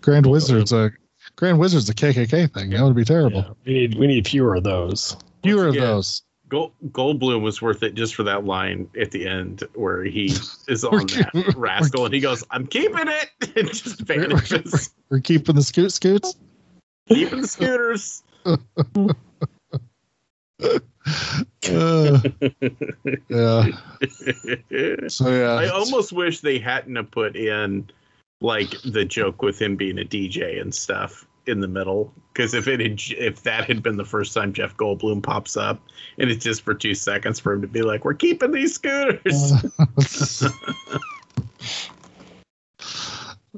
Grand Wizard's a Grand Wizard's a KKK thing. That would be terrible. Yeah, we need we need fewer of those. Fewer of again, those. Gold, Goldblum was worth it just for that line at the end where he is on that rascal and he goes, "I'm keeping it," and just vanishes, We're keeping the scoot scoots. keeping the scooters. Uh, yeah. So yeah. I almost wish they hadn't have put in like the joke with him being a DJ and stuff in the middle because if it had if that had been the first time Jeff Goldblum pops up and it's just for two seconds for him to be like we're keeping these scooters.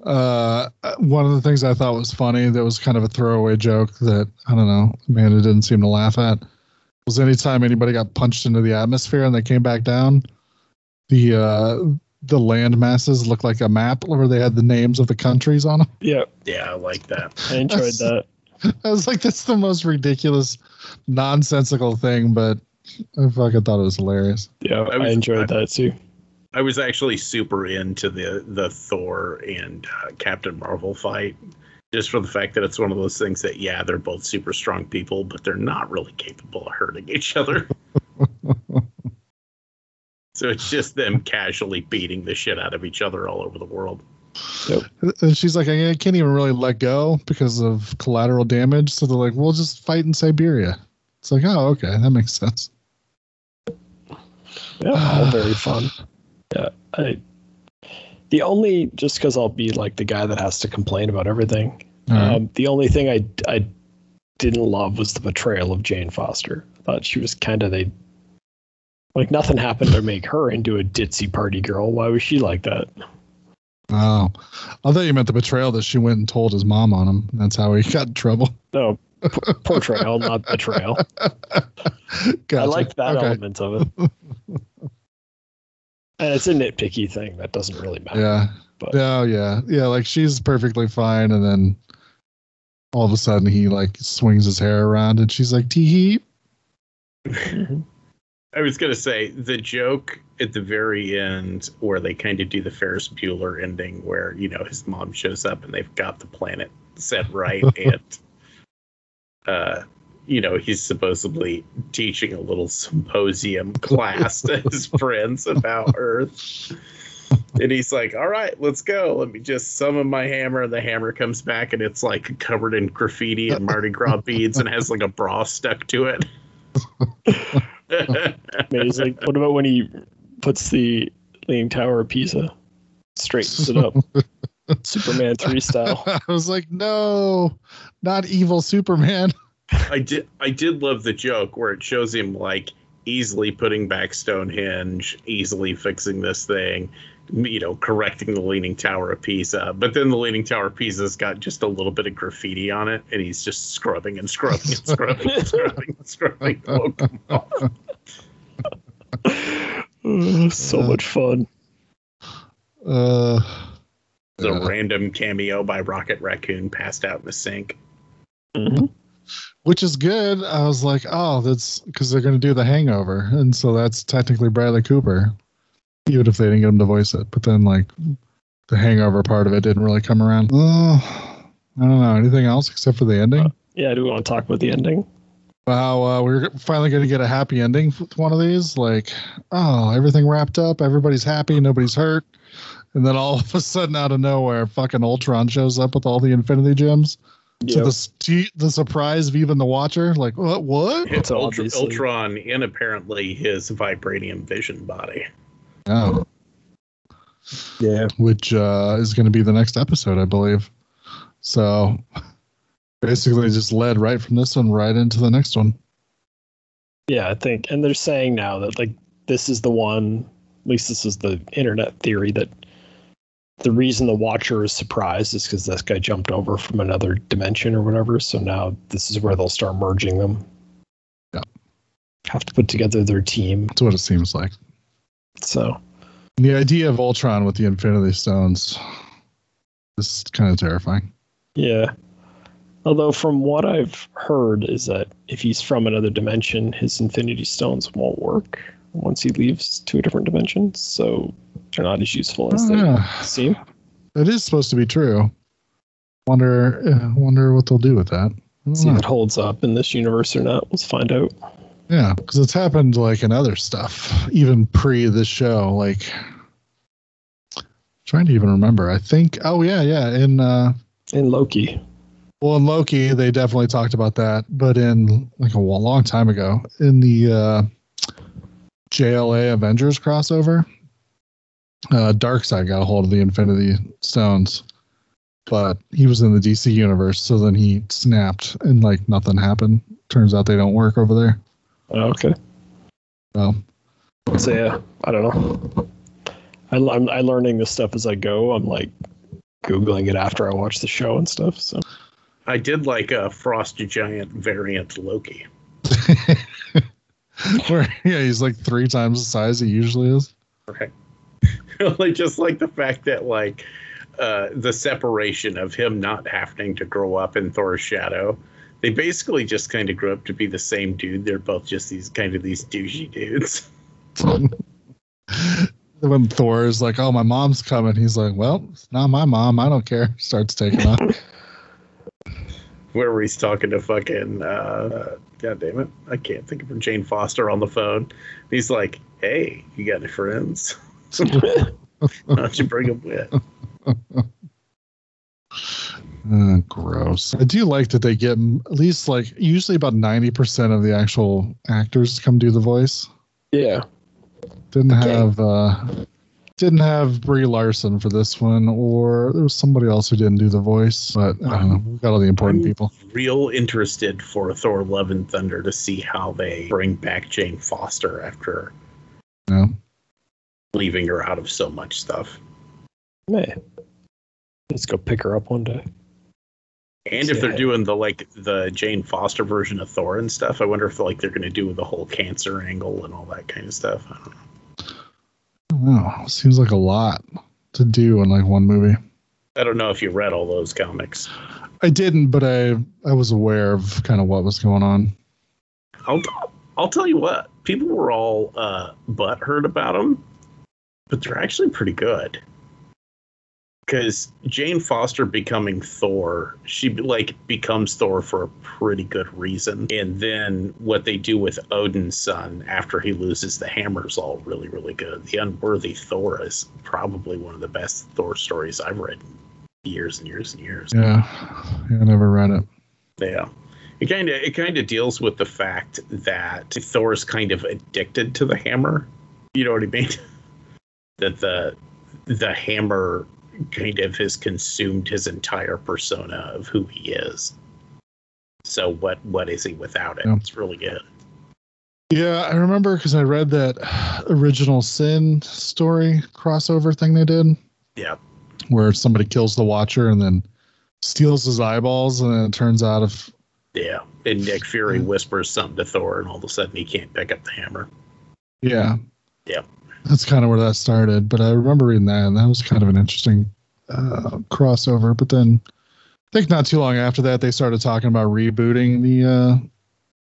Uh, one of the things I thought was funny that was kind of a throwaway joke that I don't know, Amanda didn't seem to laugh at was anytime anybody got punched into the atmosphere and they came back down, the uh, the land masses looked like a map where they had the names of the countries on them. Yeah, yeah I like that I enjoyed that. I was like, that's the most ridiculous, nonsensical thing, but I fucking thought it was hilarious. Yeah, I I, enjoyed I- that too. I was actually super into the the Thor and uh, Captain Marvel fight just for the fact that it's one of those things that yeah they're both super strong people but they're not really capable of hurting each other so it's just them casually beating the shit out of each other all over the world And she's like, I can't even really let go because of collateral damage. So they're like, we'll just fight in Siberia. It's like, oh, okay, that makes sense. Yeah, all very fun. Yeah, I. The only just because I'll be like the guy that has to complain about everything. All right. Um, the only thing I I didn't love was the betrayal of Jane Foster. I thought she was kind of they. Like nothing happened to make her into a ditzy party girl. Why was she like that? oh, I thought you meant the betrayal that she went and told his mom on him. That's how he got in trouble. No, oh, p- portrayal, not betrayal. I like that Okay. element of it. and it's a nitpicky thing that doesn't really matter. Yeah. But- Oh yeah. Yeah. Like she's perfectly fine, and then all of a sudden he like swings his hair around, and she's like, "Tee hee." I was going to say the joke at the very end where they kind of do the ferris bueller ending where you know his mom shows up and they've got the planet set right and uh you know he's supposedly teaching a little symposium class to his friends about earth. And he's like all right let's go. Let me just summon my hammer. And the hammer comes back and it's like covered in graffiti and mardi gras beads and has like a bra stuck to it Amazing. What about when he puts the Leaning Tower of Pisa, straightens it up, Superman three style? I was like, "No, not evil Superman." I did I did love the joke where it shows him like easily putting back Stonehenge, easily fixing this thing, you know, correcting the Leaning Tower of Pisa. But then the Leaning Tower of Pisa's got just a little bit of graffiti on it, and he's just scrubbing and scrubbing and scrubbing and scrubbing and scrubbing. Oh, come on. Uh, so Uh, much fun. Uh, The yeah. random cameo by Rocket Raccoon passed out in the sink. Mhm. which is good. I was like, "Oh, that's because they're going to do the Hangover," and so that's technically Bradley Cooper, even if they didn't get him to voice it. But then, like, the Hangover part of it didn't really come around. Oh, I don't know anything else except for the ending. Yeah, do we want to talk about the ending? Wow, uh, we're finally going to get a happy ending with one of these. Like, oh, everything wrapped up, everybody's happy, nobody's hurt, and then all of a sudden, out of nowhere, fucking Ultron shows up with all the Infinity Gems. So Yeah. the st- the surprise of even the Watcher, like, what? What? It's Ultra, obviously- Ultron in apparently his vibranium vision body. Oh, Yeah. which uh, is going to be the next episode, I believe. So basically, just led right from this one right into the next one. Yeah, I think, and they're saying now that like this is the one. At least this is the internet theory that the reason the Watcher is surprised is because this guy jumped over from another dimension or whatever. So now this is where they'll start merging them. Yeah. Have to put together their team. That's what it seems like. So The idea of Ultron with the Infinity Stones is kind of terrifying. yeah. Although from what I've heard is that if he's from another dimension, his Infinity Stones won't work once he leaves to a different dimension. So they're not as useful as they Ah, seem. it is supposed to be true. Wonder, uh, wonder what they'll do with that. See know. if it holds up in this universe or not. Let's find out. Yeah, because it's happened like in other stuff, even pre the show. Like, trying to even remember. I think. Oh yeah, yeah. In uh, In Loki. well, in Loki, they definitely talked about that, but in like a long time ago, in the uh, JLA Avengers crossover, uh, Darkseid got a hold of the Infinity Stones, but he was in the DC universe, so then he snapped and like nothing happened. Turns out they don't work over there. Oh, okay. So So yeah, I don't know. I, I'm I learning this stuff as I go. I'm like googling it after I watch the show and stuff. So I did like a Frost Giant variant Loki. Where yeah, he's like three times the size he usually is. Right. like just like the fact that like uh, the separation of him not having to grow up in Thor's shadow. They basically just kind of grew up to be the same dude. They're both just these kind of these douchey dudes. when Thor is like, "Oh, my mom's coming," he's like, "Well, it's not my mom. I don't care." Starts taking off. Where he's talking to fucking uh, God damn it, I can't think of her Jane Foster on the phone. He's like, "Hey, you got any friends? Why don't you bring them with?" Uh, gross. I do like that they get at least like usually about ninety percent of the actual actors come do the voice. yeah, Didn't Okay. have uh didn't have Brie Larson for this one, or there was somebody else who didn't do the voice. But I don't know. We got all the important I'm people. Real interested for Thor: Love and Thunder to see how they bring back Jane Foster after You know? leaving her out of so much stuff. man. Let's go pick her up one day. And if they're doing the like the Jane Foster version of Thor and stuff, I wonder if like they're going to do the whole cancer angle and all that kind of stuff. I don't know. I don't know. Seems like a lot to do in like one movie. I don't know if you read all those comics. I didn't, but I I was aware of kind of what was going on. I'll I'll tell you what. People were all uh, butthurt about them, but they're actually pretty good. Because Jane Foster becoming Thor, she like becomes Thor for a pretty good reason, and then what they do with Odin's son after he loses the hammer is all really really good. The Unworthy Thor is probably one of the best Thor stories I've read in years and years and years. Yeah, yeah I never read it. Yeah. It kind of it kind of deals with the fact that Thor's kind of addicted to the hammer. You know what I mean? that the the hammer kind of has consumed his entire persona of who he is. So what what is he without it? Yeah. It's really good. Yeah, I remember because I read that original Sin story crossover thing they did. Yeah. where somebody kills the Watcher and then steals his eyeballs, and then it turns out if Yeah. And Nick Fury whispers something to Thor and all of a sudden he can't pick up the hammer. yeah, Yep. That's kind of where that started. But I remember reading that, and that was kind of an interesting uh, crossover. But then I think not too long after that, they started talking about rebooting the uh,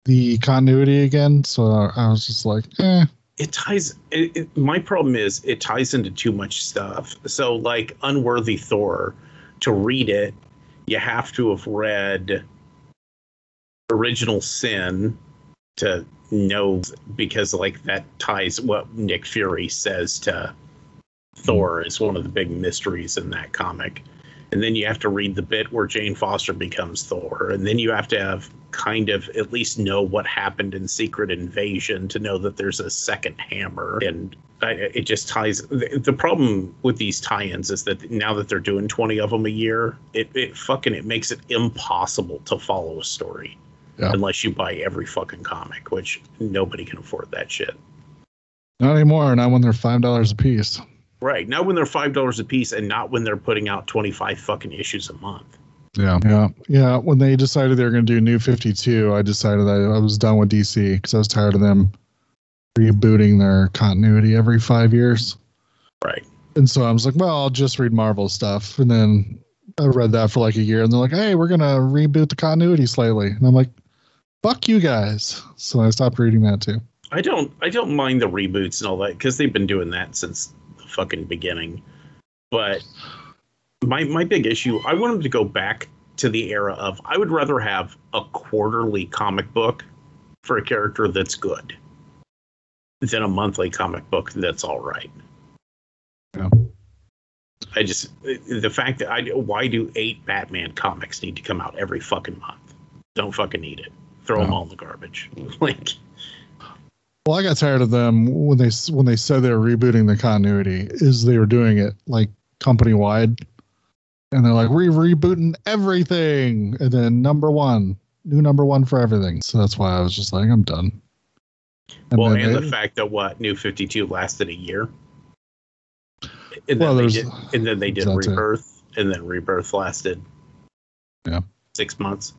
the continuity again. So I was just like, eh. it ties it, it, my problem is it ties into too much stuff so like unworthy thor to read it you have to have read original sin to know because like that ties what nick fury says to thor is one of the big mysteries in that comic. And then you have to read the bit where Jane Foster becomes Thor, and then you have to have kind of at least know what happened in Secret Invasion to know that there's a second Hammer, and I, it just ties. The, problem with these tie-ins is that now that they're doing 20 of them a year, it, it fucking it makes it impossible to follow a story Yeah. unless you buy every fucking comic, which nobody can afford that shit. Not anymore. Not when they're five dollars a piece. Right. Not when they're five dollars a piece and not when they're putting out twenty five fucking issues a month. Yeah, yeah, yeah. When they decided they were going to do New Fifty Two, I decided I, I was done with DC because I was tired of them rebooting their continuity every five years. Right. And so I was like, well, I'll just read Marvel stuff. And then I read that for like a year, and they're like, hey, we're going to reboot the continuity slightly. And I'm like, fuck you guys. So I stopped reading that too. I don't I don't mind the reboots and all that because they've been doing that since the fucking beginning. But my my big issue, I want them to go back to the era of I would rather have a quarterly comic book for a character that's good than a monthly comic book that's all right. Yeah. I just the fact that I why do eight Batman comics need to come out every fucking month? Don't fucking need it. Throw them all in the garbage. like Well, I got tired of them when they when they said they were rebooting the continuity. Is they were doing it like company wide, and they're like, we're rebooting everything, and then number one, new number one for everything. So that's why I was just like, I'm done. well, and they- the fact that what New Fifty Two lasted a year, and Well, then they did, and then they did it. Rebirth, and then Rebirth lasted Yeah. six months.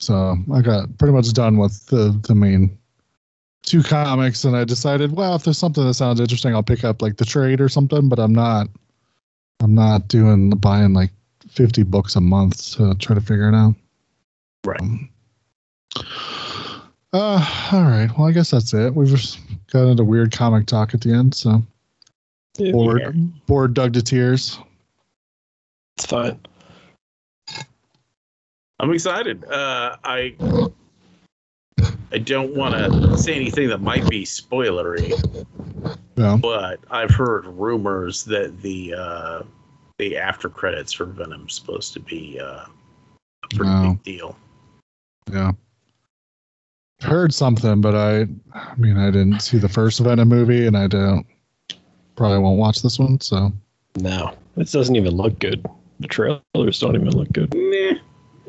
So I got pretty much done with the the main two comics, and I decided, well, if there's something that sounds interesting, I'll pick up like the trade or something. But I'm not, I'm not doing buying like 50 books a month to try to figure it out. Right. Um, Uh, all right. Well, I guess that's it. We've just got into weird comic talk at the end, so Yeah, bored, bored, dug to tears. It's fine. I'm excited. Uh, I I don't want to say anything that might be spoilery, Yeah. but I've heard rumors that the uh, the after credits for Venom's supposed to be uh, a pretty No. big deal. Yeah. Heard something, but I I mean I didn't see the first Venom movie and I don't probably won't watch this one, so No, this doesn't even look good. The trailers don't even look good.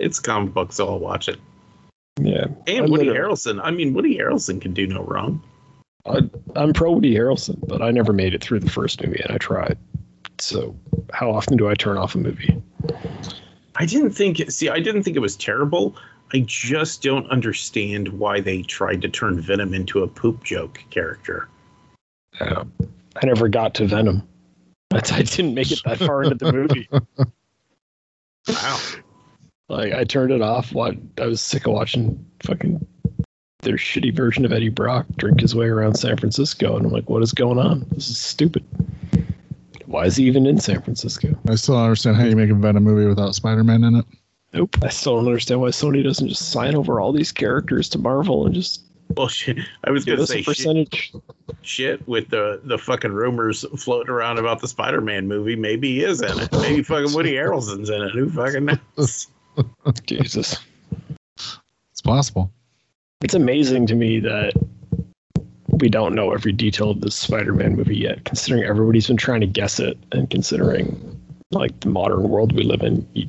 It's comic books, so I'll watch it. Yeah, And I Woody Harrelson. I mean, Woody Harrelson can do no wrong. I, I'm pro Woody Harrelson, but I never made it through the first movie, and I tried. So, how often do I turn off a movie? I didn't think. See, I didn't think it was terrible. I just don't understand why they tried to turn Venom into a poop joke character. Uh, I never got to Venom. That's, I didn't make it that far into the movie. Wow. Like I turned it off. What I was sick of watching fucking their shitty version of Eddie Brock drink his way around San Francisco, and I'm like, what is going on? This is stupid. Why is he even in San Francisco? I still don't understand how you make a Venom movie without Spider Man in it. Nope. I still don't understand why Sony doesn't just sign over all these characters to Marvel and just Well, shit. I was gonna say a shit, percentage. shit with the the fucking rumors floating around about the Spider-Man movie. Maybe he is in it. Maybe fucking Woody Harrelson's in it. Who fucking knows? Jesus. It's possible. It's amazing to me that we don't know every detail of this Spider-Man movie yet, considering everybody's been trying to guess it, and considering like the modern world we live in, you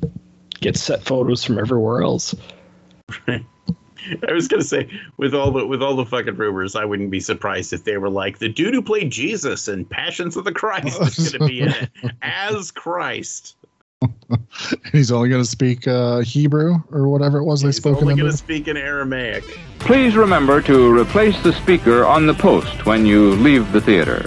get set photos from everywhere else. I was gonna say with all the with all the fucking rumors, I wouldn't be surprised if they were like the dude who played Jesus in Passions of the Christ is gonna be in it as Christ. He's only going to speak uh, Hebrew or whatever it was they spoke in only gonna speak in Aramaic. Please remember to replace the speaker on the post when you leave the theater.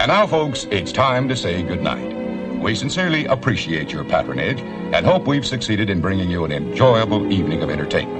And now, folks, it's time to say goodnight. We sincerely appreciate your patronage and hope we've succeeded in bringing you an enjoyable evening of entertainment.